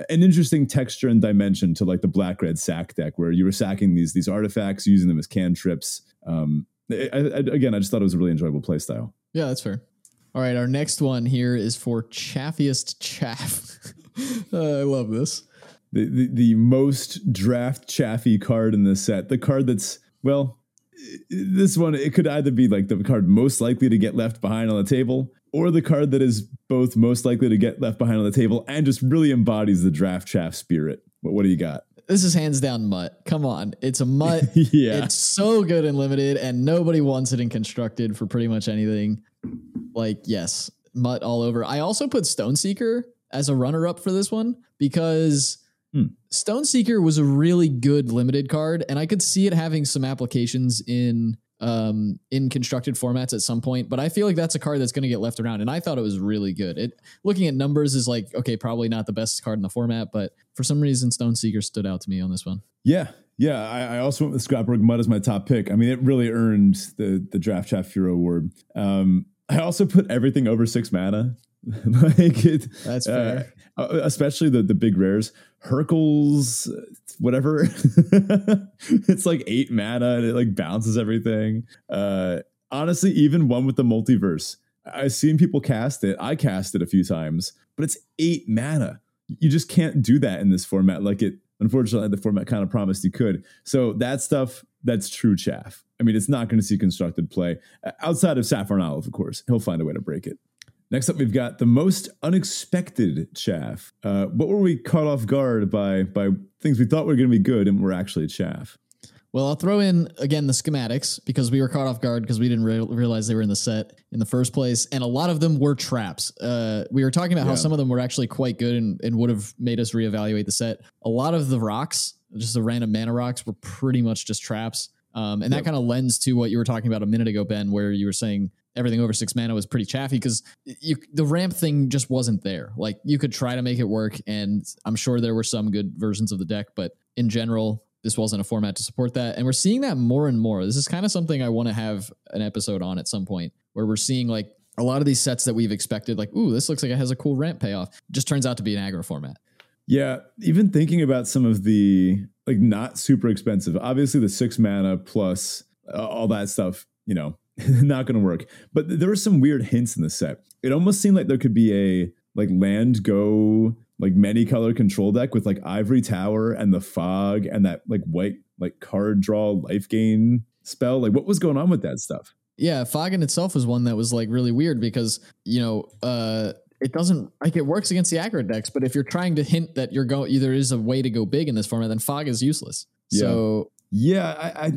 S2: an interesting texture and dimension to like the black red sack deck, where you were sacking these these artifacts, using them as cantrips. Um, I, I, again, I just thought it was a really enjoyable play style.
S1: Yeah, that's fair. All right, our next one here is for Chaffiest Chaff. (laughs) uh, I love this.
S2: The, the, the most draft chaffy card in the set. The card that's well, this one it could either be like the card most likely to get left behind on the table, or the card that is both most likely to get left behind on the table and just really embodies the draft chaff spirit. What, what do you got?
S1: This is hands down Mutt. Come on. It's a Mutt. (laughs)
S2: yeah.
S1: It's so good in limited, and nobody wants it in constructed for pretty much anything. Like, yes, Mutt all over. I also put Stone Seeker as a runner up for this one because hmm. Stoneseeker was a really good limited card, and I could see it having some applications in um in constructed formats at some point but i feel like that's a card that's going to get left around and i thought it was really good it looking at numbers is like okay probably not the best card in the format but for some reason stone seeker stood out to me on this one
S2: yeah yeah i, I also went with Scrapwork Mutt as my top pick i mean it really earned the the draft chaff hero award um I also put everything over six mana. (laughs) like it,
S1: that's uh, fair.
S2: Uh, especially the the big rares, Hurkyl's, whatever. (laughs) it's like eight mana and it like bounces everything. Uh, honestly, even one with the multiverse, I've seen people cast it. I cast it a few times, but it's eight mana. You just can't do that in this format. Like it, unfortunately, the format kind of promised you could. So that stuff, that's true chaff. I mean, it's not going to see constructed play outside of Saffron Olive, of course. He'll find a way to break it. Next up, we've got the most unexpected chaff. Uh, what were we caught off guard by by things we thought were going to be good and were actually chaff?
S1: Well, I'll throw in again the schematics because we were caught off guard because we didn't re- realize they were in the set in the first place, and a lot of them were traps. Uh, we were talking about yeah. how some of them were actually quite good and, and would have made us reevaluate the set. A lot of the rocks, just the random mana rocks, were pretty much just traps. Um, and yep. that kind of lends to what you were talking about a minute ago, Ben, where you were saying everything over six mana was pretty chaffy because the ramp thing just wasn't there. Like you could try to make it work, and I'm sure there were some good versions of the deck, but in general, this wasn't a format to support that. And we're seeing that more and more. This is kind of something I want to have an episode on at some point where we're seeing like a lot of these sets that we've expected, like, ooh, this looks like it has a cool ramp payoff, just turns out to be an aggro format.
S2: Yeah, even thinking about some of the like not super expensive. Obviously, the six mana plus uh, all that stuff, you know, (laughs) not going to work. But there were some weird hints in the set. It almost seemed like there could be a like land go like many color control deck with like ivory tower and the fog and that like white like card draw life gain spell. Like, what was going on with that stuff?
S1: Yeah, fog in itself was one that was like really weird because you know. uh it doesn't like it works against the aggro decks, but if you're trying to hint that you're going, there is a way to go big in this format, then fog is useless.
S2: Yeah.
S1: So
S2: yeah, I, I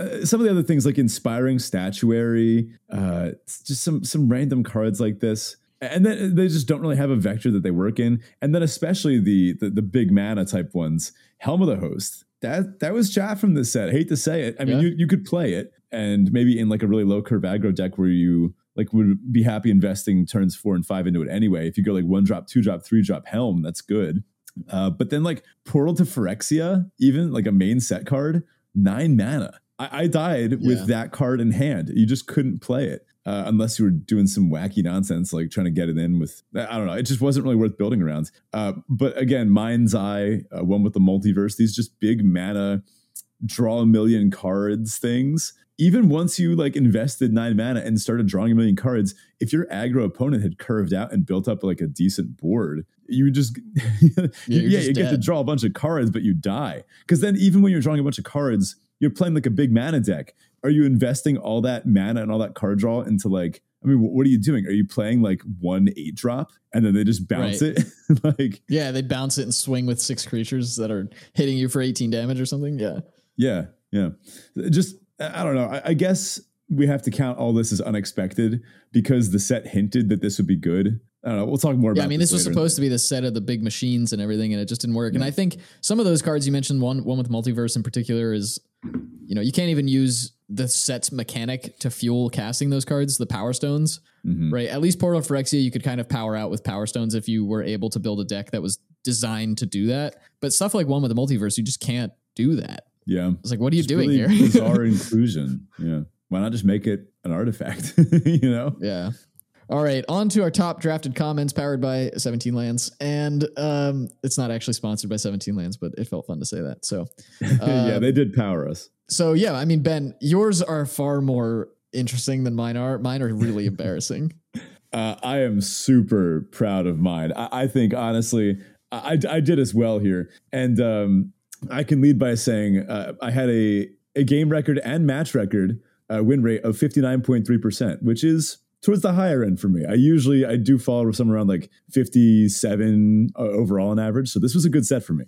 S2: uh, some of the other things like inspiring statuary, uh, just some some random cards like this, and then they just don't really have a vector that they work in. And then especially the the, the big mana type ones, Helm of the Host. That that was chat from this set. I hate to say it. I mean, yeah. you you could play it, and maybe in like a really low curve aggro deck where you like would be happy investing turns four and five into it anyway. If you go like one drop, two drop, three drop helm, that's good. Uh, but then like Portal to Phyrexia, even like a main set card, nine mana. I, I died yeah. with that card in hand. You just couldn't play it. Uh, unless you were doing some wacky nonsense like trying to get it in with I don't know. It just wasn't really worth building around. Uh, but again, Mind's Eye, uh, one with the multiverse, these just big mana, draw a million cards things even once you like invested nine mana and started drawing a million cards, if your aggro opponent had curved out and built up like a decent board, you just (laughs) yeah, yeah just you dead. get to draw a bunch of cards, but you die. Because then even when you're drawing a bunch of cards, you're playing like a big mana deck. Are you investing all that mana and all that card draw into like I mean, what are you doing? Are you playing like one eight drop and then they just bounce right. it? (laughs) like
S1: Yeah, they bounce it and swing with six creatures that are hitting you for 18 damage or something. Yeah.
S2: Yeah. Yeah. Just I don't know. I, I, guess we have to count all this as unexpected because the set hinted that this would be good. I don't know. We'll talk more
S1: yeah,
S2: about.
S1: Yeah, I mean, this, this was supposed to be the set of the big machines and everything, and it just didn't work. Yeah. And I think some of those cards you mentioned, one one with multiverse in particular, is you know you can't even use the set's mechanic to fuel casting those cards, the power stones, mm-hmm. right? At least Portal Phyrexia, you could kind of power out with power stones if you were able to build a deck that was designed to do that. But stuff like one with the multiverse, you just can't do that
S2: Yeah.
S1: It's like, what are you
S2: Just
S1: doing
S2: really
S1: here? (laughs)
S2: bizarre inclusion. Yeah. Why not just make it an artifact? (laughs) you know?
S1: Yeah. All right, on to our top drafted comments powered by 17 Lands. And um, it's not actually sponsored by 17 Lands, but it felt fun to say that. So, (laughs)
S2: yeah,
S1: Um,
S2: they did power us.
S1: so yeah, I mean, Ben, yours are far more interesting than mine are. Mine are really embarrassing.
S2: Uh, I am super proud of mine. I, I think honestly, I, I did as well here, and um, I can lead by saying uh, I had a a game record and match record uh, win rate of fifty nine point three percent, which is towards the higher end for me. I usually I do fall with somewhere around like fifty seven uh, overall on average, so this was a good set for me.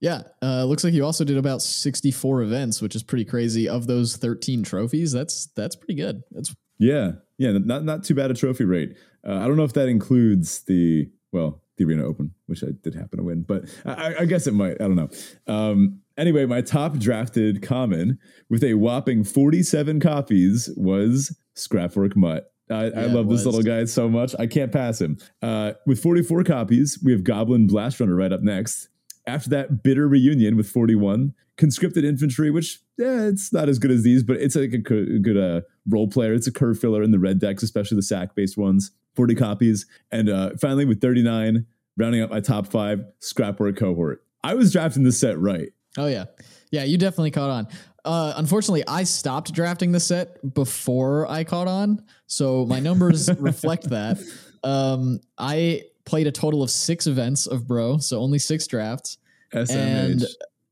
S1: Yeah, uh, looks like you also did about 64 events, which is pretty crazy. Of those 13 trophies, that's that's pretty good. That's
S2: Yeah, yeah, not not too bad a trophy rate. Uh, I don't know if that includes the well, the Arena Open, which I did happen to win, but I, I guess it might. I don't know. Um, anyway, my top drafted common with a whopping forty-seven copies was Scrapwork Mutt. I, I
S1: Yeah, it
S2: love this little guy so much. I can't pass him. Uh, with 44 copies, we have Goblin Blast Runner right up next. After that, Bitter Reunion with 41. Conscripted Infantry, which yeah, it's not as good as these, but it's like a co- good uh, role player. It's a curve filler in the red decks, especially the sack based ones. 40 copies. And uh, finally, with 39, rounding up my top five, Scrapwork Cohort. I was drafting this set right.
S1: Oh yeah, yeah. You definitely caught on. Uh, unfortunately, I stopped drafting the set before I caught on, so my numbers (laughs) reflect that. Um, I played a total of six events of Bro, so only six drafts,
S2: SMH.
S1: and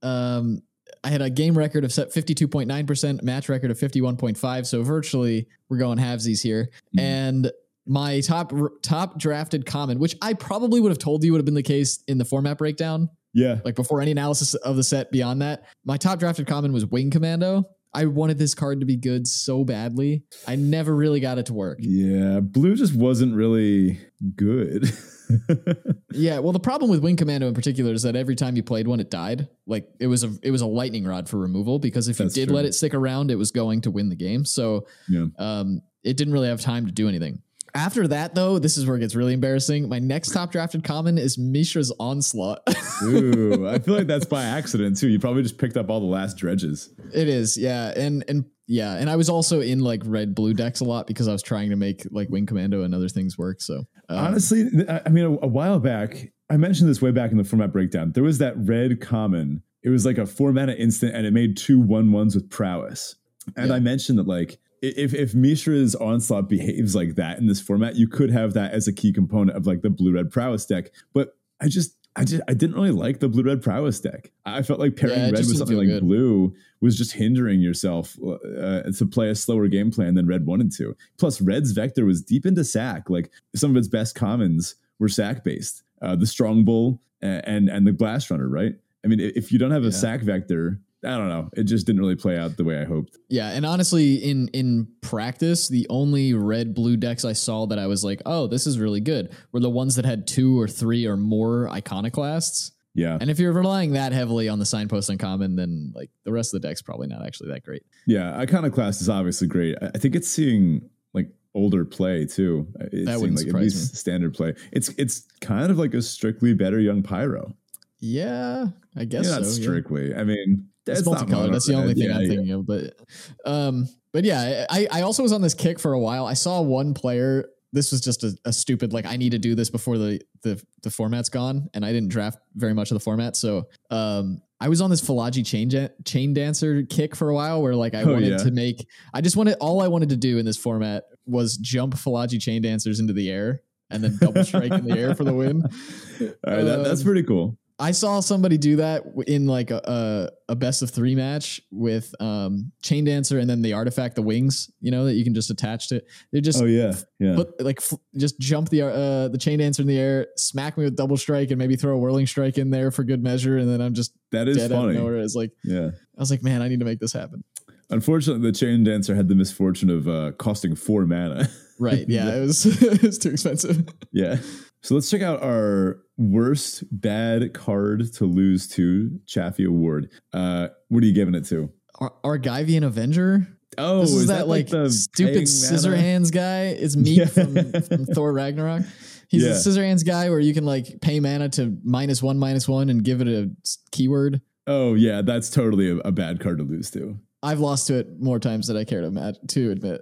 S1: um, I had a game record of set fifty two point nine percent, match record of fifty one point five. So virtually, we're going halvesies here,
S2: Mhm.
S1: and. My top top drafted common, which I probably would have told you would have been the case in the format breakdown,
S2: yeah.
S1: like before any analysis of the set beyond that. My top drafted common was Wing Commando. I wanted this card to be good so badly. I never really got it to work.
S2: Yeah. Blue just wasn't really good. (laughs)
S1: Yeah, well, the problem with Wing Commando in particular is that every time you played one, it died. Like it was a it was a lightning rod for removal because if you did
S2: true.
S1: let it stick around, it was going to win the game. So
S2: Yeah.
S1: um, it didn't really have time to do anything. After that, though, this is where it gets really embarrassing. My next top drafted common is Mishra's Onslaught. (laughs)
S2: Ooh, I feel like that's by accident too. You probably just picked up all the last dredges.
S1: It is, yeah, and and yeah, and I was also in like red blue decks a lot because I was trying to make like Wing Commando and other things work. So uh,
S2: Honestly, I mean, a, a while back, I mentioned this way back in the format breakdown. There was that red common. It was like a four mana instant, and it made two one ones with prowess. And
S1: Yeah.
S2: I mentioned that like if if Mishra's onslaught behaves like that in this format, you could have that as a key component of like the blue red prowess deck. But I just I just I didn't really like the blue red prowess deck. I felt like pairing
S1: Yeah,
S2: red with something like
S1: good.
S2: blue was just hindering yourself uh, to play a slower game plan than red one and two. Plus, red's vector was deep into sack. Like some of its best commons were sack based. Uh, the Strongbull and and the blast runner, right? I mean, if you don't have a
S1: Yeah.
S2: sack vector, I don't know. It just didn't really play out the way I hoped.
S1: yeah, and honestly, in in practice, the only red blue decks I saw that I was like, oh, this is really good, were the ones that had two or three or more iconoclasts.
S2: Yeah,
S1: And if you're relying that heavily on the signpost uncommon, then like the rest of the deck's probably not actually that great.
S2: yeah. Iconoclast is obviously great. I think it's seeing like older play too. Uh, it's
S1: That
S2: seeing,
S1: wouldn't
S2: like
S1: surprise
S2: least standard play. It's it's kind of like a strictly better young pyro.
S1: Yeah, I guess
S2: Yeah, not
S1: so. yeah.
S2: strictly. I mean,
S1: It's,
S2: not
S1: multicolored. That's the only thing
S2: Yeah,
S1: I'm
S2: yeah.
S1: thinking of. But, um, but yeah, I, I also was on this kick for a while. I saw one player. This was just a, a stupid like I need to do this before the the the format's gone, and I didn't draft very much of the format. So, um, I was on this Fallaji chain chain dancer kick for a while, where like I
S2: Oh,
S1: wanted
S2: yeah.
S1: to make. I just wanted all I wanted to do in this format was jump Fallaji chain dancers into the air and then double strike in the air for the win. (laughs)
S2: All right, that, that's
S1: Um,
S2: pretty cool.
S1: I saw somebody do that in like a, a, a best of three match with um, Chain Dancer and then the artifact, the wings, you know, that you can just attach to. They just
S2: Oh yeah, yeah.
S1: put like f- just jump the uh, the Chain Dancer in the air, smack me with double strike, and maybe throw a whirling strike in there for good measure, and then I'm just
S2: that is
S1: dead out of
S2: funny.
S1: nowhere. It's like
S2: Yeah.
S1: I was like, man, I need to make this happen.
S2: Unfortunately, the chain dancer had the misfortune of uh, costing four mana.
S1: Right? Yeah, (laughs) it was (laughs) it was too expensive.
S2: yeah. So let's check out our worst bad card to lose to Chaffee Award. Uh, what are you giving it to?
S1: Ar- Argivian Avenger.
S2: Oh,
S1: this is, that, like,
S2: the
S1: stupid scissor
S2: mana?
S1: hands guy. It's (laughs) me
S2: Yeah.
S1: from, from Thor Ragnarok. He's
S2: Yeah.
S1: a scissor hands guy where you can like pay mana to minus one, minus one, and give it a keyword.
S2: Oh yeah, that's totally a, a bad card to lose to.
S1: I've lost to it more times than I care to to admit.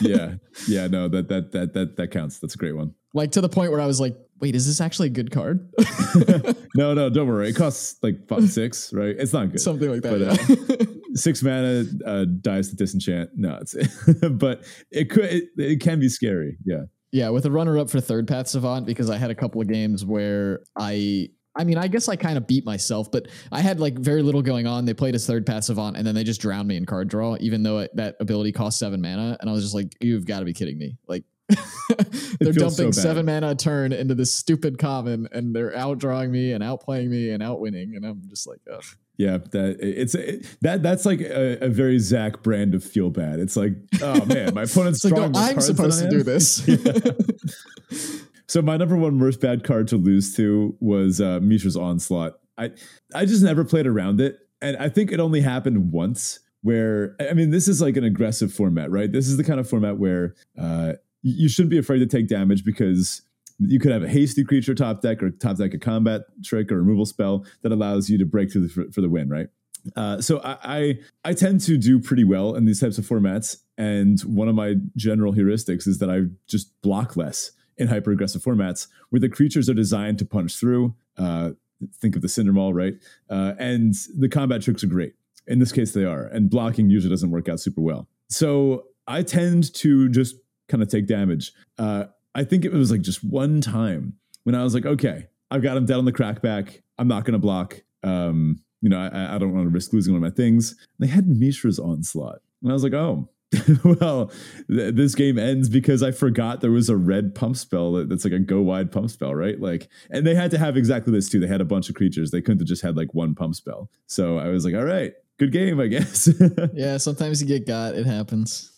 S2: Yeah, yeah, no, that that that that that counts. That's a great one.
S1: Like to the point where I was like, wait, is this actually a good card? (laughs)
S2: no, no, don't worry. It costs like five, six, right? It's not good.
S1: Something like that.
S2: But, uh, (laughs) six mana uh, dies to disenchant. No, it's (laughs) but it could it, it can be scary. Yeah.
S1: Yeah, with a runner up for third path savant because I had a couple of games where I I mean, I guess I kind of beat myself, but I had like very little going on. They played as third path savant and then they just drowned me in card draw, even though it, that ability cost seven mana. And I was just like, you've got to be kidding me. Like, (laughs) they're dumping so seven mana a turn into this stupid common and they're outdrawing me and outplaying me and outwinning. And I'm just like, ugh.
S2: Yeah, that it's it, that that's like a, a, very Zach brand of feel bad. It's like, oh man, my (laughs) opponent's strong.
S1: Like, no, I'm supposed to do this. (laughs)
S2: so my number one worst bad card to lose to was uh, Mishra's Onslaught. I I just never played around it, and I think it only happened once. Where I mean, this is like an aggressive format, right? This is the kind of format where uh, you shouldn't be afraid to take damage because you could have a hasty creature top deck or top deck a combat trick or removal spell that allows you to break through the, for, for, the win, right? Uh, so I, I, I tend to do pretty well in these types of formats, and one of my general heuristics is that I just block less in hyper aggressive formats where the creatures are designed to punch through. Uh, think of the Cindermaw, right? Uh, and the combat tricks are great. In this case, they are, and blocking usually doesn't work out super well. So I tend to just kind of take damage. Uh, I think it was like just one time when I was like, okay, I've got him dead on the crackback. I'm not going to block. Um, you know, I, I don't want to risk losing one of my things. They had Mishra's onslaught, and I was like, oh, (laughs) well, th- this game ends because I forgot there was a red pump spell that, that's like a go wide pump spell, right? Like, and they had to have exactly this too. They had a bunch of creatures. They couldn't have just had like one pump spell. So I was like, all right, good game, I (laughs) guess.
S1: yeah, sometimes you get got. It happens.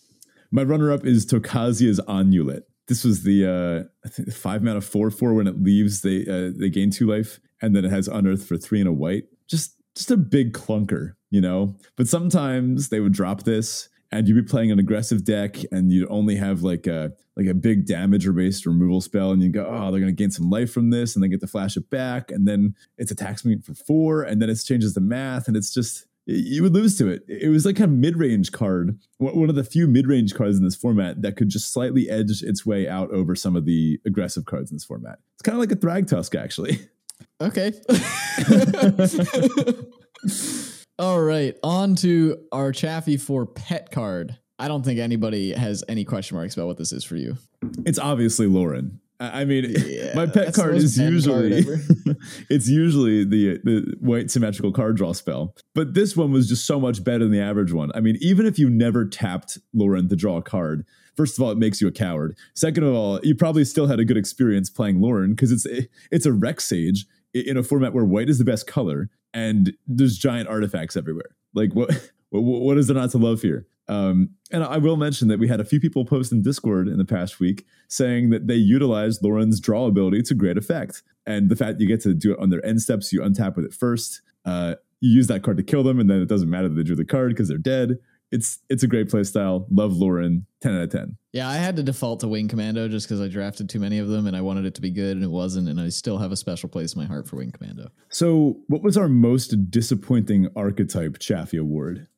S2: My runner up is Tocasia's Onulet this was the uh, I think the five mana four four when it leaves they uh, they gain two life and then it has unearth for three and a white. Just just a big clunker, you know. But sometimes they would drop this and you'd be playing an aggressive deck and you'd only have like a like a big damage or based removal spell and you go oh they're going to gain some life from this and they get to flash it back and then it's attacks me for four and then it changes the math and it's just you would lose to it. It was like a mid range card, one of the few mid range cards in this format that could just slightly edge its way out over some of the aggressive cards in this format. It's kind of like a Thragtusk, actually.
S1: Okay. (laughs) (laughs) All right, on to our Chaffee for pet card. I don't think anybody has any question marks about what this is for you.
S2: It's obviously Loran. I mean, yeah, my pet card is usually (laughs) it's usually the the white symmetrical card draw spell, but this one was just so much better than the average one. I mean, even if you never tapped Loran to draw a card, first of all, it makes you a coward. Second of all, you probably still had a good experience playing Loran because it's it's a Rec Sage in a format where white is the best color and there's giant artifacts everywhere. Like (laughs) what what, is there not to love here? Um, and I will mention that we had a few people post in Discord in the past week saying that they utilized Loran's draw ability to great effect. And the fact you get to do it on their end steps, you untap with it first. Uh, you use that card to kill them, and then it doesn't matter that they drew the card because they're dead. It's it's a great play style. Love Loran. Ten out of ten.
S1: Yeah, I had to default to Wing Commando just because I drafted too many of them, and I wanted it to be good, and it wasn't. And I still have a special place in my heart for Wing Commando.
S2: So, what was our most disappointing archetype Chaffee Award?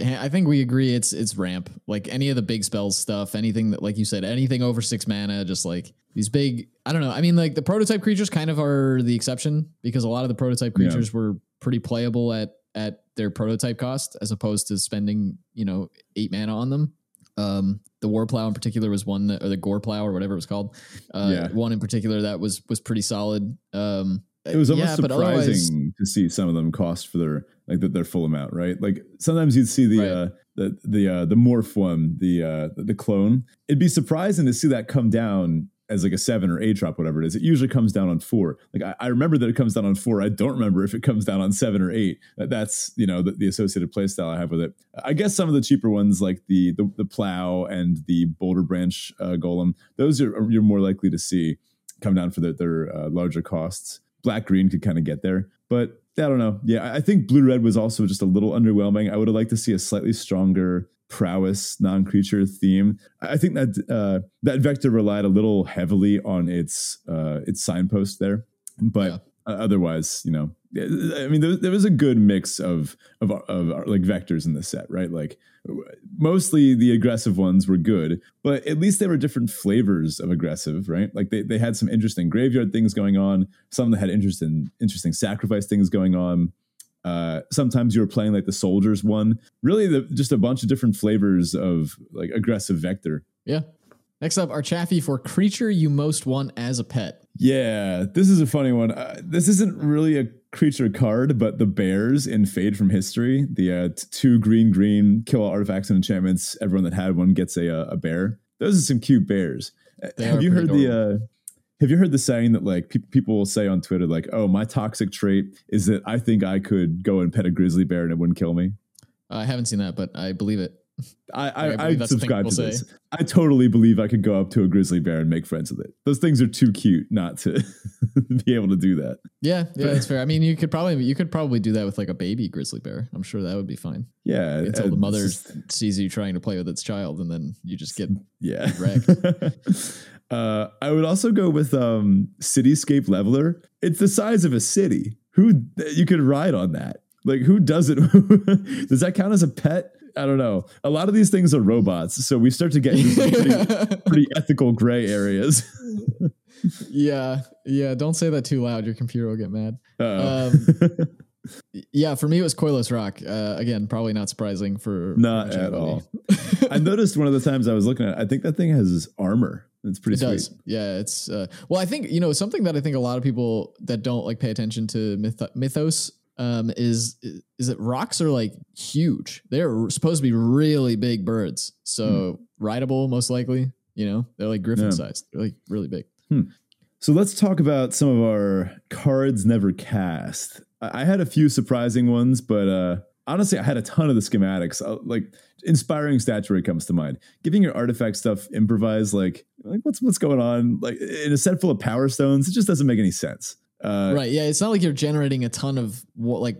S1: I think we agree it's it's ramp. Like any of the big spells stuff, anything that like you said, anything over six mana, just like these big I don't know. I mean like the prototype creatures kind of are the exception because a lot of the prototype creatures yeah. were pretty playable at at their prototype cost as opposed to spending, you know, eight mana on them. Um the war plow in particular was one that, or the gore plow or whatever it was called. Uh yeah. one in particular that was was pretty solid. Um
S2: it was almost yeah, surprising to see some of them cost for their like that their full amount, right? Like sometimes you'd see the right. uh, the the uh, the morph one, the uh, the clone. It'd be surprising to see that come down as like a seven or eight drop, whatever it is. It usually comes down on four. Like I, I, remember that it comes down on four. I don't remember if it comes down on seven or eight. That, that's you know the, the associated playstyle I have with it. I guess some of the cheaper ones like the the, the plow and the boulder branch uh, golem, those are you're more likely to see come down for their, their uh, larger costs. Black green could kind of get there, but I don't know. Yeah, I think blue red was also just a little underwhelming. I would have liked to see a slightly stronger prowess non-creature theme. I think that uh, that vector relied a little heavily on its uh, its signpost there, but. Yeah. otherwise, you know, I mean, there, there, was a good mix of, of of like vectors in the set, right? Like mostly the aggressive ones were good, but at least they were different flavors of aggressive, right? Like they, they had some interesting graveyard things going on. Some that had interesting interesting sacrifice things going on. Uh, sometimes you were playing like the soldiers one. Really, the, just a bunch of different flavors of like aggressive vector.
S1: Yeah. Next up, our Chaffee for creature you most want as a pet.
S2: Yeah, this is a funny one. Uh, this isn't really a creature card, but the bears in Fade from History, the uh, t- two green green kill all artifacts and enchantments. Everyone that had one gets a uh, a bear. Those are some cute bears. Uh, they have you heard adorable. the? Uh, have you heard the saying that like pe- people will say on Twitter, like, "Oh, my toxic trait is that I think I could go and pet a grizzly bear and it wouldn't kill me."
S1: I haven't seen that, but I believe it.
S2: I, I, (laughs) I subscribe to this. Say. I totally believe I could go up to a grizzly bear and make friends with it. Those things are too cute not to (laughs) be able to do that.
S1: Yeah, yeah, that's (laughs) fair. I mean, you could probably you could probably do that with like a baby grizzly bear. I'm sure that would be fine.
S2: Yeah,
S1: until uh, the mother just, sees you trying to play with its child, and then you just get
S2: yeah wrecked. Uh, I would also go with um, Cityscape Leveler. It's the size of a city. Who you could ride on that? Like who does it? (laughs) Does that count as a pet? I don't know. A lot of these things are robots, so we start to get into pretty, (laughs) pretty ethical gray areas. (laughs)
S1: yeah, yeah. Don't say that too loud. Your computer will get mad. Um, yeah, for me it was Koilos Roc. Uh, again, probably not surprising for
S2: not at all. I noticed one of the times I was looking at. It, I think that thing has armor. It's pretty. It sweet. does.
S1: Yeah, it's. Uh, well, I think you know something that I think a lot of people that don't like pay attention to myth- mythos um, is is that rocs are like huge. They're supposed to be really big birds, so hmm. rideable most likely. You know, they're like griffin yeah. sized. They're like really big.
S2: Hmm. So let's talk about some of our cards never cast. I had a few surprising ones, but uh, honestly, I had a ton of the schematics. Uh, like inspiring statuary comes to mind. Giving your artifact stuff improvised, like like what's what's going on? Like in a set full of power stones, it just doesn't make any sense.
S1: Uh, right. Yeah. It's not like you're generating a ton of what like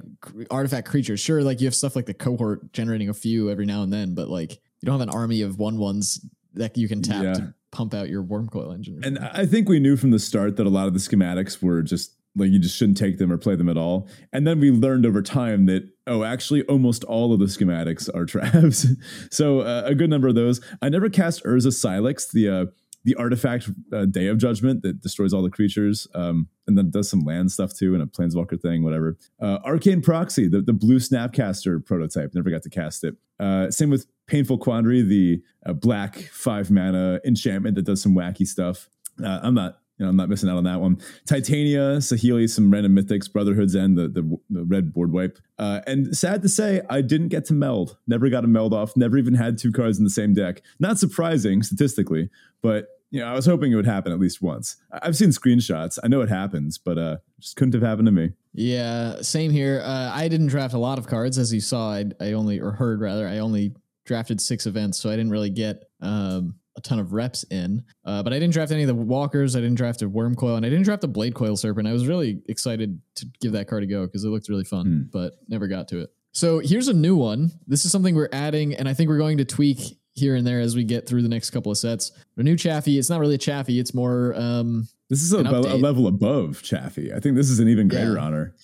S1: artifact creatures. Sure. Like you have stuff like the cohort generating a few every now and then, but like you don't have an army of one ones that you can tap yeah. to pump out your Wurmcoil Engine.
S2: And I think we knew from the start that a lot of the schematics were just like you just shouldn't take them or play them at all. And then we learned over time that oh, actually, almost all of the schematics are (laughs) traps. so uh, a good number of those. I never cast Urza Sylex, the uh, the artifact uh, Day of Judgment that destroys all the creatures, um, and then does some land stuff too, and a Planeswalker thing, whatever. Uh, Arcane Proxy, the, the blue Snapcaster prototype, never got to cast it. Uh, same with Painful Quandary, the uh, black five mana enchantment that does some wacky stuff. I'm not you know, I'm not missing out on that one. Titania, Saheeli, some random mythics, Brotherhood's End, the, the, the red board wipe. Uh, and sad to say, I didn't get to meld. Never got a meld off. Never even had two cards in the same deck. Not surprising statistically, but you know, I was hoping it would happen at least once. I've seen screenshots. I know it happens, but uh, just couldn't have happened to me.
S1: Yeah, same here. Uh, I didn't draft a lot of cards, as you saw. I, I only or heard rather. I only drafted six events, so I didn't really get um, a ton of reps in. Uh, but I didn't draft any of the walkers. I didn't draft a Wurmcoil, and I didn't draft a blade coil serpent. I was really excited to give that card a go because it looked really fun, mm. but never got to it. So here's a new one. This is something we're adding, and I think we're going to tweak here and there as we get through the next couple of sets. A new Chaffee. It's not really a Chaffee. It's more. Um,
S2: this is a, a, level above Chaffee. I think this is an even greater
S1: yeah.
S2: honor.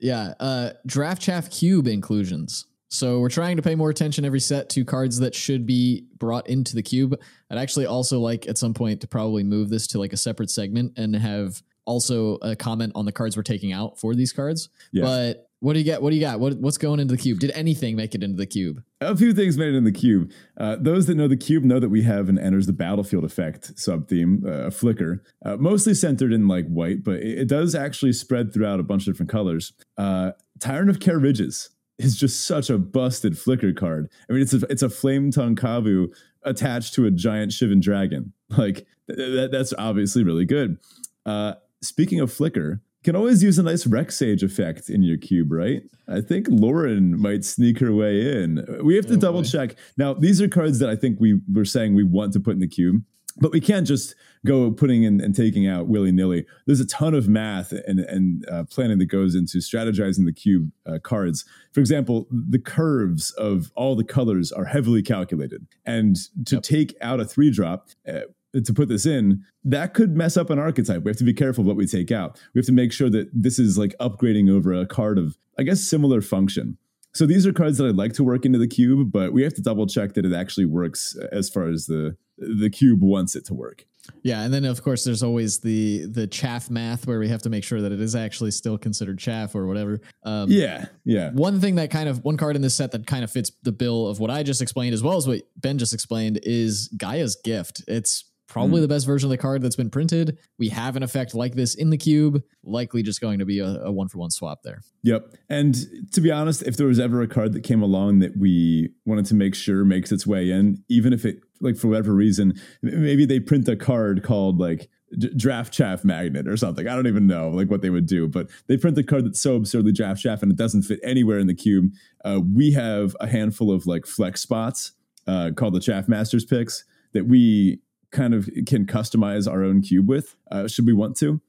S1: Yeah. Uh, draft Chaff Cube inclusions. So we're trying to pay more attention every set to cards that should be brought into the cube. I'd actually also like at some point to probably move this to like a separate segment and have also a comment on the cards we're taking out for these cards. Yeah. But what do you get? What do you got? What, what's going into the cube? Did anything make it into the cube?
S2: A few things made it in the cube. Uh, those that know the cube know that we have an enters the battlefield effect sub theme, uh, a flicker, uh, mostly centered in like white, but it, it, does actually spread throughout a bunch of different colors. Uh, Tyrant of Kher Ridges is just such a busted flicker card. I mean, it's a, it's a flame tongue Kavu attached to a giant Shivan dragon. (laughs) Like th- th- that's obviously really good. Uh, speaking of flicker, can always use a nice Rec Sage effect in your cube, right? I think Loran might sneak her way in. We have to oh double boy. check. Now, these are cards that I think we were saying we want to put in the cube, but we can't just go putting in and taking out willy nilly. There's a ton of math and, and uh, planning that goes into strategizing the cube uh, cards. For example, the curves of all the colors are heavily calculated. And to yep. take out a three drop, uh, to put this in, that could mess up an archetype. We have to be careful what we take out. We have to make sure that this is like upgrading over a card of, I guess, similar function. So these are cards that I'd like to work into the cube, but we have to double check that it actually works as far as the the cube wants it to work.
S1: Yeah, and then of course there's always the the chaff math where we have to make sure that it is actually still considered chaff or whatever.
S2: Um, yeah, yeah.
S1: One thing that kind of one card in this set that kind of fits the bill of what I just explained as well as what Ben just explained is Gaea's Gift. It's probably mm. the best version of the card that's been printed. We have an effect like this in the cube, likely just going to be a, a one for one swap there.
S2: Yep. And to be honest, if there was ever a card that came along that we wanted to make sure makes its way in, even if it, like, for whatever reason, maybe they print a card called like draft chaff magnet or something. I don't even know like what they would do, but they print the card that's so absurdly draft chaff and it doesn't fit anywhere in the cube. Uh, we have a handful of like flex spots uh, called the chaff masters picks that we kind of can customize our own cube with, uh, should we want to.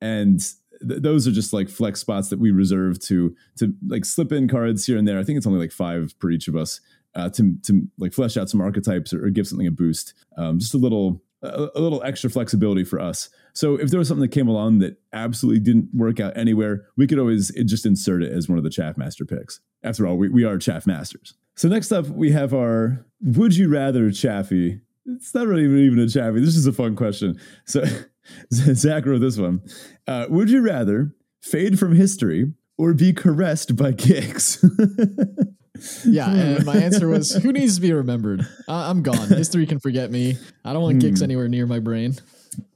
S2: And th- those are just like flex spots that we reserve to to like slip in cards here and there. I think it's only like five per each of us uh, to to like flesh out some archetypes or, or give something a boost. Um, just a little a, a, little extra flexibility for us. So if there was something that came along that absolutely didn't work out anywhere, we could always just insert it as one of the chaff master picks. After all, we, we are chaff masters. So next up, we have our would you rather chaffee it's not really even a chappy. This is a fun question. So (laughs) Zach wrote this one. Uh, would you rather fade from history or be caressed by Gix? (laughs)
S1: yeah, and my answer was who needs to be remembered? Uh, I'm gone. History can forget me. I don't want hmm. anywhere near my brain.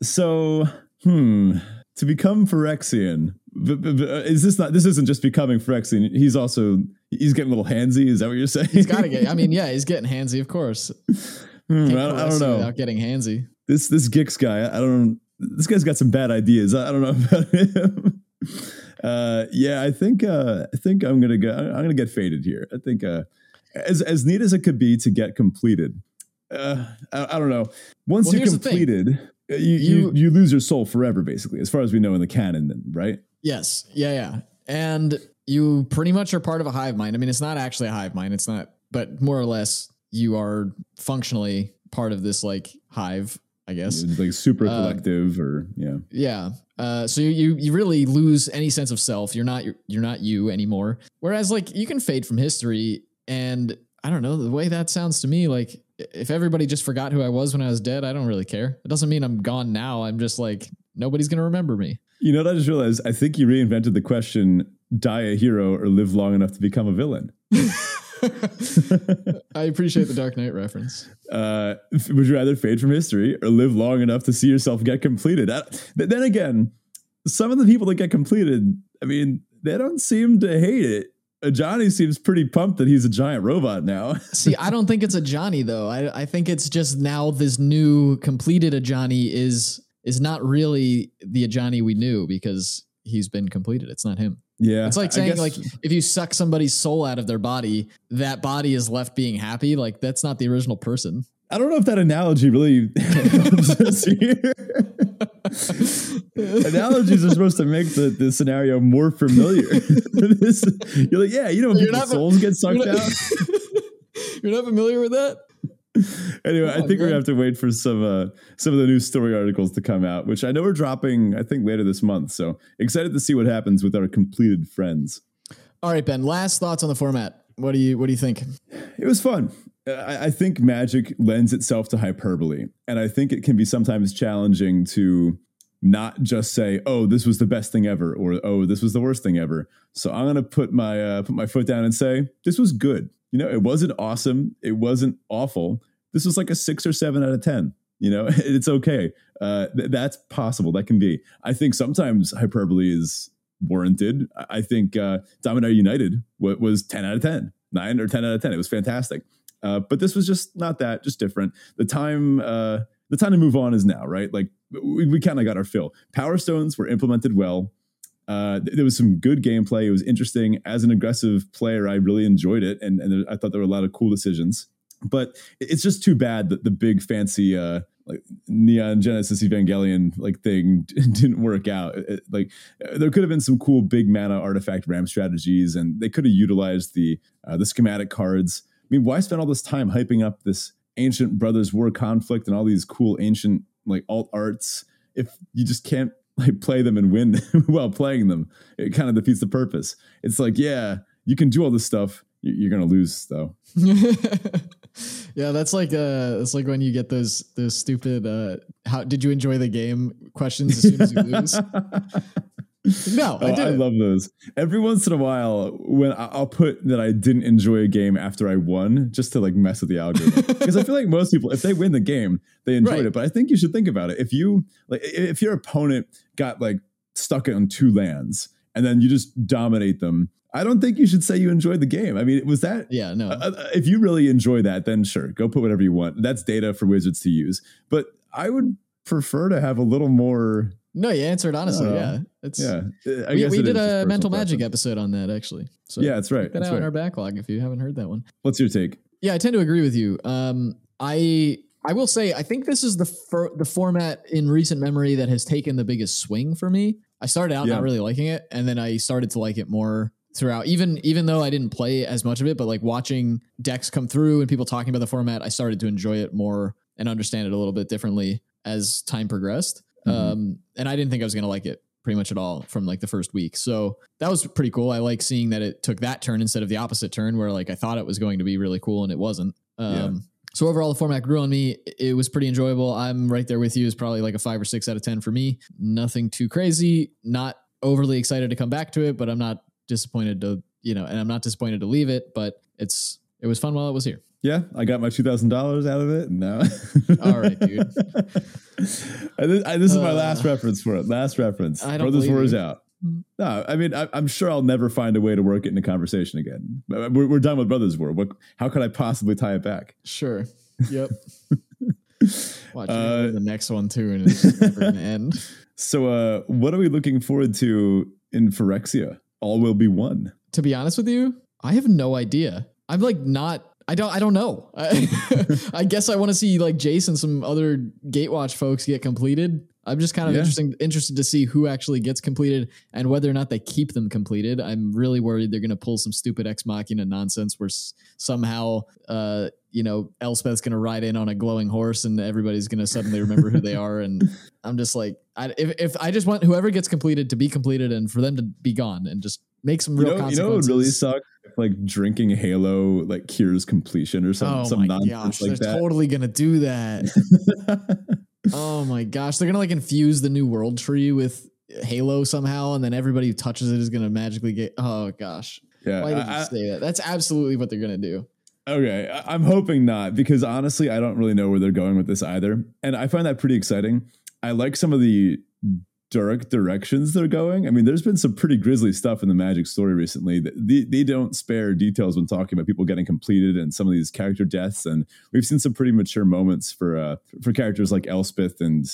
S2: So, hmm, to become Phyrexian, is this not? This isn't just becoming Phyrexian. He's also he's getting a little handsy. Is that what you're saying?
S1: He's got to get. I (laughs) mean, yeah, he's getting handsy, of course.
S2: Hmm, I, don't, I, don't know.
S1: Without getting handsy.
S2: This this Gix guy, I don't. This guy's got some bad ideas. I, I don't know (laughs) about him. Uh, yeah, I think uh, I think I'm gonna go. I'm gonna get faded here. I think uh, as as neat as it could be to get completed. Uh, I, I don't know. Once well, you're completed, uh, you, you, you you lose your soul forever, basically, as far as we know in the canon. Then, right?
S1: Yes. Yeah. Yeah. And you pretty much are part of a hive mind. I mean, it's not actually a hive mind. It's not, but more or less, you are functionally part of this like hive I guess.
S2: Like super uh, collective uh, or yeah.
S1: Yeah. Uh, so you you really lose any sense of self. You're not you're, you're not you anymore. Whereas like you can fade from history and I don't know the way that sounds to me like if everybody just forgot who I was when I was dead I don't really care. It doesn't mean I'm gone now. I'm just like nobody's gonna remember me.
S2: You know what I just realized? I think you reinvented the question die a hero or live long enough to become a villain (laughs) (laughs)
S1: I appreciate the Dark Knight reference.
S2: Uh, would you rather fade from history or live long enough to see yourself get completed? Uh, then again, some of the people that get completed, I mean, they don't seem to hate it. Ajani seems pretty pumped that he's a giant robot now. (laughs)
S1: See, I don't think it's Ajani though. I, I think it's just now this new completed Ajani is is not really the Ajani we knew because he's been completed. It's not him.
S2: Yeah.
S1: It's like saying like if you suck somebody's soul out of their body, that body is left being happy. Like that's not the original person.
S2: I don't know if that analogy really (laughs) helps here. (laughs) Analogies are supposed to make the, the scenario more familiar. (laughs) you're like, yeah, you know, when people's souls get sucked
S1: you're
S2: not, out.
S1: you're not familiar with that? (laughs)
S2: anyway, I think we're have to wait for some uh, some of the new story articles to come out, which I know we're dropping. I think later this month. So excited to see what happens with our completed friends.
S1: All right, Ben. Last thoughts on the format. What do you What do you think?
S2: It was fun. I, I think Magic lends itself to hyperbole, and I think it can be sometimes challenging to not just say, "Oh, this was the best thing ever," or "Oh, this was the worst thing ever." So I'm gonna put my uh, put my foot down and say, "This was good." you know, it wasn't awesome. It wasn't awful. This was like a six or seven out of 10. You know, (laughs) it's okay. Uh, th- that's possible. That can be. I think sometimes hyperbole is warranted. I think uh, Dominaria United w- was 10 out of 10, 9 or 10 out of 10. It was fantastic. Uh, but this was just not that, just different. The time, uh, the time to move on is now, right? Like we, we kind of got our fill. Power Stones were implemented well. Uh, there was some good gameplay. It was interesting. As an aggressive player, I really enjoyed it, and, and I thought there were a lot of cool decisions. But it's just too bad that the big fancy uh, like Neon Genesis Evangelion like thing (laughs) didn't work out. It, like there could have been some cool big mana artifact ramp strategies, and they could have utilized the uh, the schematic cards. I mean, why spend all this time hyping up this ancient brothers war conflict and all these cool ancient like alt arts if you just can't like play them and win (laughs) while playing them. It kind of defeats the purpose. It's like, yeah, you can do all this stuff. You're gonna lose though. (laughs) (laughs)
S1: yeah, that's like uh, it's like when you get those those stupid. Uh, how did you enjoy the game questions as soon as you lose? (laughs) No,
S2: oh, I, I, love those. Every once in a while, when I'll put that I didn't enjoy a game after I won, just to like mess with the algorithm. (laughs) Because I feel like most people, if they win the game, they enjoyed right. it. But I think you should think about it. If you like, if your opponent got like stuck on two lands and then you just dominate them, I don't think you should say you enjoyed the game. I mean, was that?
S1: Yeah, no.
S2: Uh, uh if you really enjoy that, then sure, go put whatever you want. That's data for wizards to use. But I would prefer to have a little more
S1: no, you answered honestly. Uh, yeah, it's
S2: yeah.
S1: I we, we did a mental magic episode on that actually.
S2: So yeah, that's right.
S1: that
S2: that's
S1: out
S2: right.
S1: in our backlog if you haven't heard that one.
S2: What's your take?
S1: Yeah, I tend to agree with you. Um, I I will say I think this is the the format in recent memory that has taken the biggest swing for me. I started out yeah. not really liking it, and then I started to like it more throughout. Even even though I didn't play as much of it, but like watching decks come through and people talking about the format, I started to enjoy it more and understand it a little bit differently as time progressed. Mm-hmm. Um, and I didn't think I was going to like it pretty much at all from like the first week. So that was pretty cool. I like seeing that it took that turn instead of the opposite turn where like I thought it was going to be really cool and it wasn't. Um, yeah. So overall, the format grew on me. It was pretty enjoyable. I'm right there with you. It's probably like a five or six out of 10 for me. Nothing too crazy. Not overly excited to come back to it, but I'm not disappointed to, you know, and I'm not disappointed to leave it, but it's, it was fun while it was here.
S2: Yeah, I got my two thousand dollars out of it. No, (laughs)
S1: all right, dude.
S2: this, I, this is my last uh, reference for it. Last reference. I don't Brothers War is out. No, I mean, I, am sure I'll never find a way to work it in a conversation again. We're, we're done with Brothers War. What? How could I possibly tie it back?
S1: Sure. Yep. (laughs) Watch uh, the next one too, and it's never end. (laughs)
S2: So, uh, what are we looking forward to in Phyrexia? All will be one.
S1: To be honest with you, I have no idea. I'm like not I don't I don't know. I, (laughs) I guess I want to see like Jason some other Gatewatch folks get completed. I'm just kind of yeah. interesting interested to see who actually gets completed and whether or not they keep them completed. I'm really worried they're going to pull some stupid ex machina nonsense where s- somehow uh you know Elspeth's going to ride in on a glowing horse and everybody's going to suddenly remember who they are and (laughs) I'm just like I, if if I just want whoever gets completed to be completed and for them to be gone and just make some real
S2: you know,
S1: consequences.
S2: You know what would really suck? if like drinking Halo like cures completion or some oh some nonsense gosh, like
S1: they're
S2: that.
S1: Totally gonna do that. (laughs) (laughs) oh my gosh, they're gonna like infuse the new world tree with Halo somehow, and then everybody who touches it is gonna magically get. Oh gosh,
S2: yeah.
S1: Why did I, you say that? That's absolutely what they're gonna do.
S2: Okay, I'm hoping not because honestly, I don't really know where they're going with this either, and I find that pretty exciting. I like some of the dark directions they're going. I mean, there's been some pretty grisly stuff in the Magic story recently. They, they don't spare details when talking about people getting completed and some of these character deaths. And we've seen some pretty mature moments for uh, for characters like Elspeth and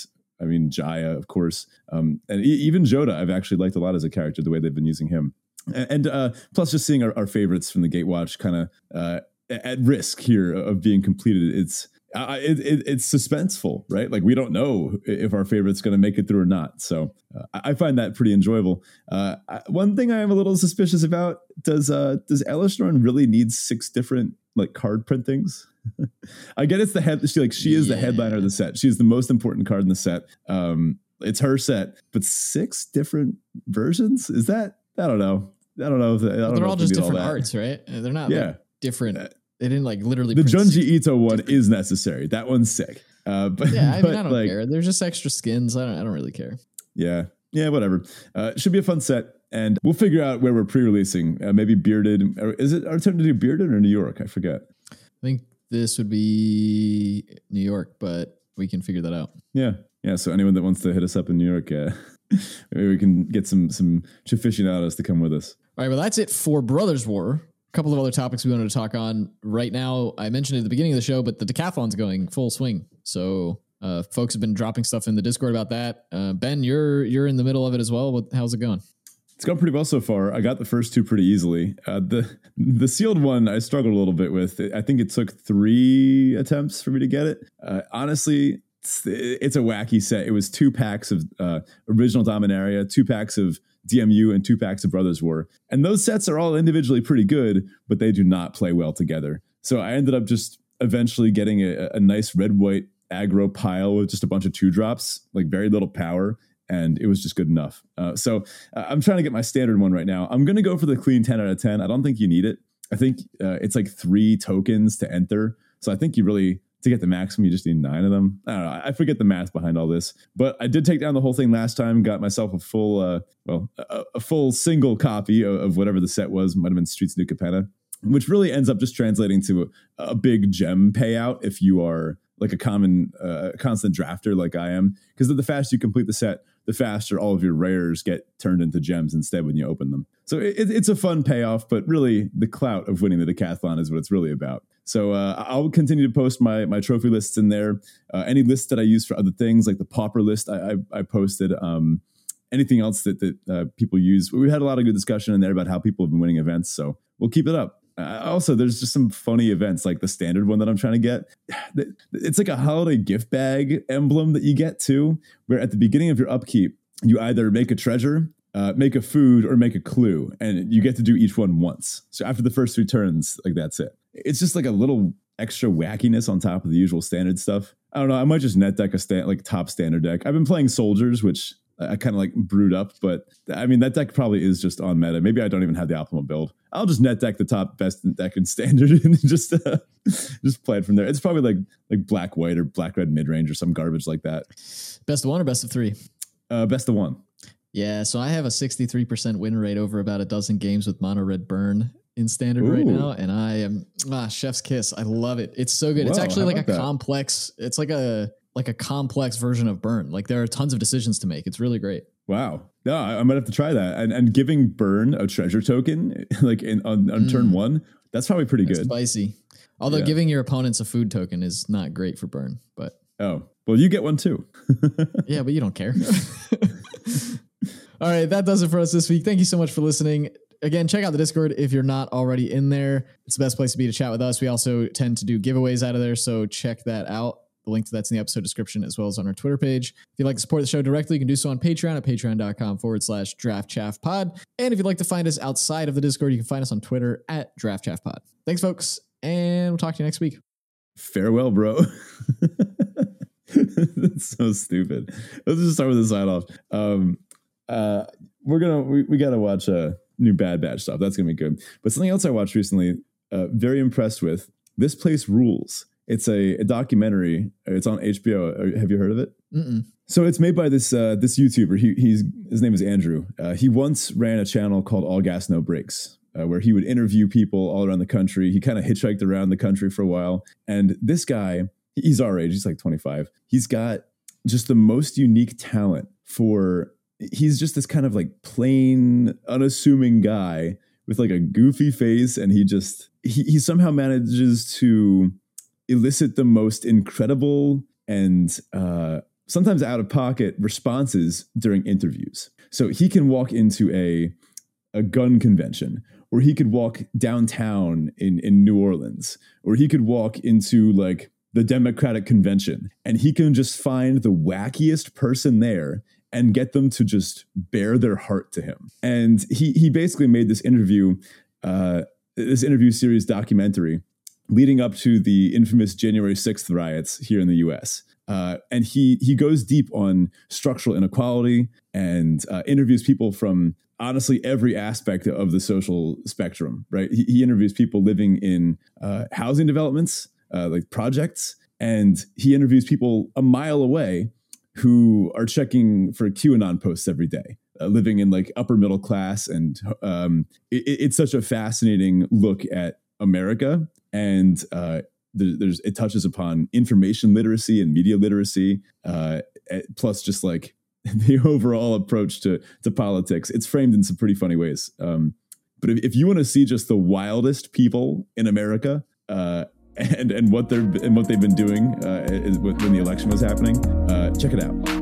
S2: I mean Jaya, of course, um, and e- even Jodah. I've actually liked a lot as a character the way they've been using him. And, uh, plus, just seeing our, our favorites from the Gatewatch kind of uh, at risk here of being completed. It's uh, it, it, it's suspenseful, right? Like we don't know if our favorite's going to make it through or not. So uh, I find that pretty enjoyable. Uh, I, one thing I am a little suspicious about does uh, does Elesh Norn really need six different like card printings? (laughs) I get it's the head. She like she is yeah. the headliner of the set. She's the most important card in the set. Um, it's her set, but six different versions is that? I don't know. I don't know. If, I don't
S1: they're
S2: know
S1: all just different arts, right? They're not yeah. Like different uh, they didn't like literally.
S2: The Junji Ito one is necessary. That one's sick. Uh, but
S1: yeah, I
S2: but,
S1: mean, I don't like, care. There's just extra skins. I don't. I don't really care.
S2: Yeah, yeah, whatever. Uh, should be a fun set, and we'll figure out where we're pre-releasing. Uh, maybe Bearded. Or is it our turn to do Bearded or New York? I forget.
S1: I think this would be New York, but we can figure that out.
S2: Yeah, yeah. So anyone that wants to hit us up in New York, uh, (laughs) maybe we can get some some aficionados to come with us.
S1: All right, well, that's it for Brothers War a couple of other topics we wanted to talk on right now. I mentioned at the beginning of the show, but the decathlon's going full swing. So uh, folks have been dropping stuff in the Discord about that. Uh, ben, you're you're in the middle of it as well. How's it going?
S2: It's gone pretty well so far. I got the first two pretty easily. Uh, the the sealed one I struggled a little bit with. I think it took three attempts for me to get it. Uh, honestly, it's, it's, a wacky set. It was two packs of uh, original Dominaria, two packs of DMU and two packs of Brothers War. And those sets are all individually pretty good, but they do not play well together. So I ended up just eventually getting a, a nice red white aggro pile with just a bunch of two drops, like very little power. And it was just good enough. Uh, so uh, I'm trying to get my standard one right now. I'm going to go for the clean 10 out of 10. I don't think you need it. I think uh, it's like three tokens to enter. So I think you really to get the maximum, you just need nine of them. I don't know. I forget the math behind all this, but I did take down the whole thing last time. Got myself a full, uh, well, a, a, full single copy of, of, whatever the set was. Might have been Streets New Capenna, which really ends up just translating to a, a big gem payout if you are like a common, uh, constant drafter like I am. Because the faster you complete the set, the faster all of your rares get turned into gems instead when you open them. So it, it's a fun payoff, but really the clout of winning the decathlon is what it's really about. So uh, I'll continue to post my my trophy lists in there. Uh, any lists that I use for other things, like the pauper list, I, I, I posted. Um, anything else that that uh, people use, we had a lot of good discussion in there about how people have been winning events. So we'll keep it up. Uh, also, there's just some funny events like the standard one that I'm trying to get. (sighs) It's like a holiday gift bag emblem that you get too, where at the beginning of your upkeep, you either make a treasure uh, make a food or make a clue, and you get to do each one once. So after the first three turns, like that's it. It's just like a little extra wackiness on top of the usual standard stuff. I don't know. I might just net deck a stand like top standard deck. I've been playing soldiers, which I kind of like brewed up, but I mean that deck probably is just on meta. Maybe I don't even have the optimal build. I'll just net deck the top best deck in standard (laughs) and just uh, just play it from there. It's probably like like black white or black red mid range or some garbage like that.
S1: Best of one or best of three?
S2: Uh, best of one.
S1: Yeah, so I have a 63% win rate over about a dozen games with mono red burn in standard Ooh. right now, and I am ah chef's kiss. I love it. It's so good. Whoa, it's actually like a that? complex. It's like a like a complex version of burn. Like there are tons of decisions to make. It's really great.
S2: Wow. No, I, might have to try that. And and giving burn a treasure token (laughs) like in on, on mm. turn one, that's probably pretty that's good.
S1: Spicy. Although yeah. giving your opponents a food token is not great for burn, but
S2: oh well, you get one too. (laughs)
S1: yeah, but you don't care. (laughs) All right, that does it for us this week. Thank you so much for listening. Again, check out the Discord if you're not already in there. It's the best place to be to chat with us. We also tend to do giveaways out of there, so check that out. The link to that's in the episode description as well as on our Twitter page. If you'd like to support the show directly, you can do so on Patreon at patreon.com forward slash draft chaff pod. And if you'd like to find us outside of the Discord, you can find us on Twitter at draft chaff pod. Thanks, folks, and we'll talk to you next week.
S2: Farewell, bro. (laughs) That's so stupid. Let's just start with the sign off. Um, uh, we're gonna we, we gotta watch a uh, new Bad Batch stuff. That's gonna be good. But something else I watched recently, uh, very impressed with. This place rules. It's a, a documentary. It's on HBO. Have you heard of it? Mm-mm. So it's made by this uh, this YouTuber. He, he's his name is Andrew. Uh, he once ran a channel called All Gas No Brakes, uh, where he would interview people all around the country. He kind of hitchhiked around the country for a while. And this guy, he's our age. He's like 25. He's got just the most unique talent for he's just this kind of like plain, unassuming guy with like a goofy face, and he just he, he somehow manages to elicit the most incredible and uh, sometimes out of pocket responses during interviews. So he can walk into a a gun convention, or he could walk downtown in in New Orleans, or he could walk into like the Democratic convention, and he can just find the wackiest person there and get them to just bare their heart to him. And he he basically made this interview, uh, this interview series documentary leading up to the infamous January 6th riots here in the US. Uh, and he he goes deep on structural inequality and uh, interviews people from honestly every aspect of the social spectrum. Right? He, he interviews people living in uh, housing developments, uh, like projects, and he interviews people a mile away who are checking for QAnon posts every day, uh, living in like upper middle class, and um, it, it's such a fascinating look at America, and uh, there, there's it touches upon information literacy and media literacy, uh, plus just like (laughs) the overall approach to to politics. It's framed in some pretty funny ways. Um, but if, if you want to see just the wildest people in America, uh, and and what they're and what they've been doing uh, when the election was happening. Uh, check it out.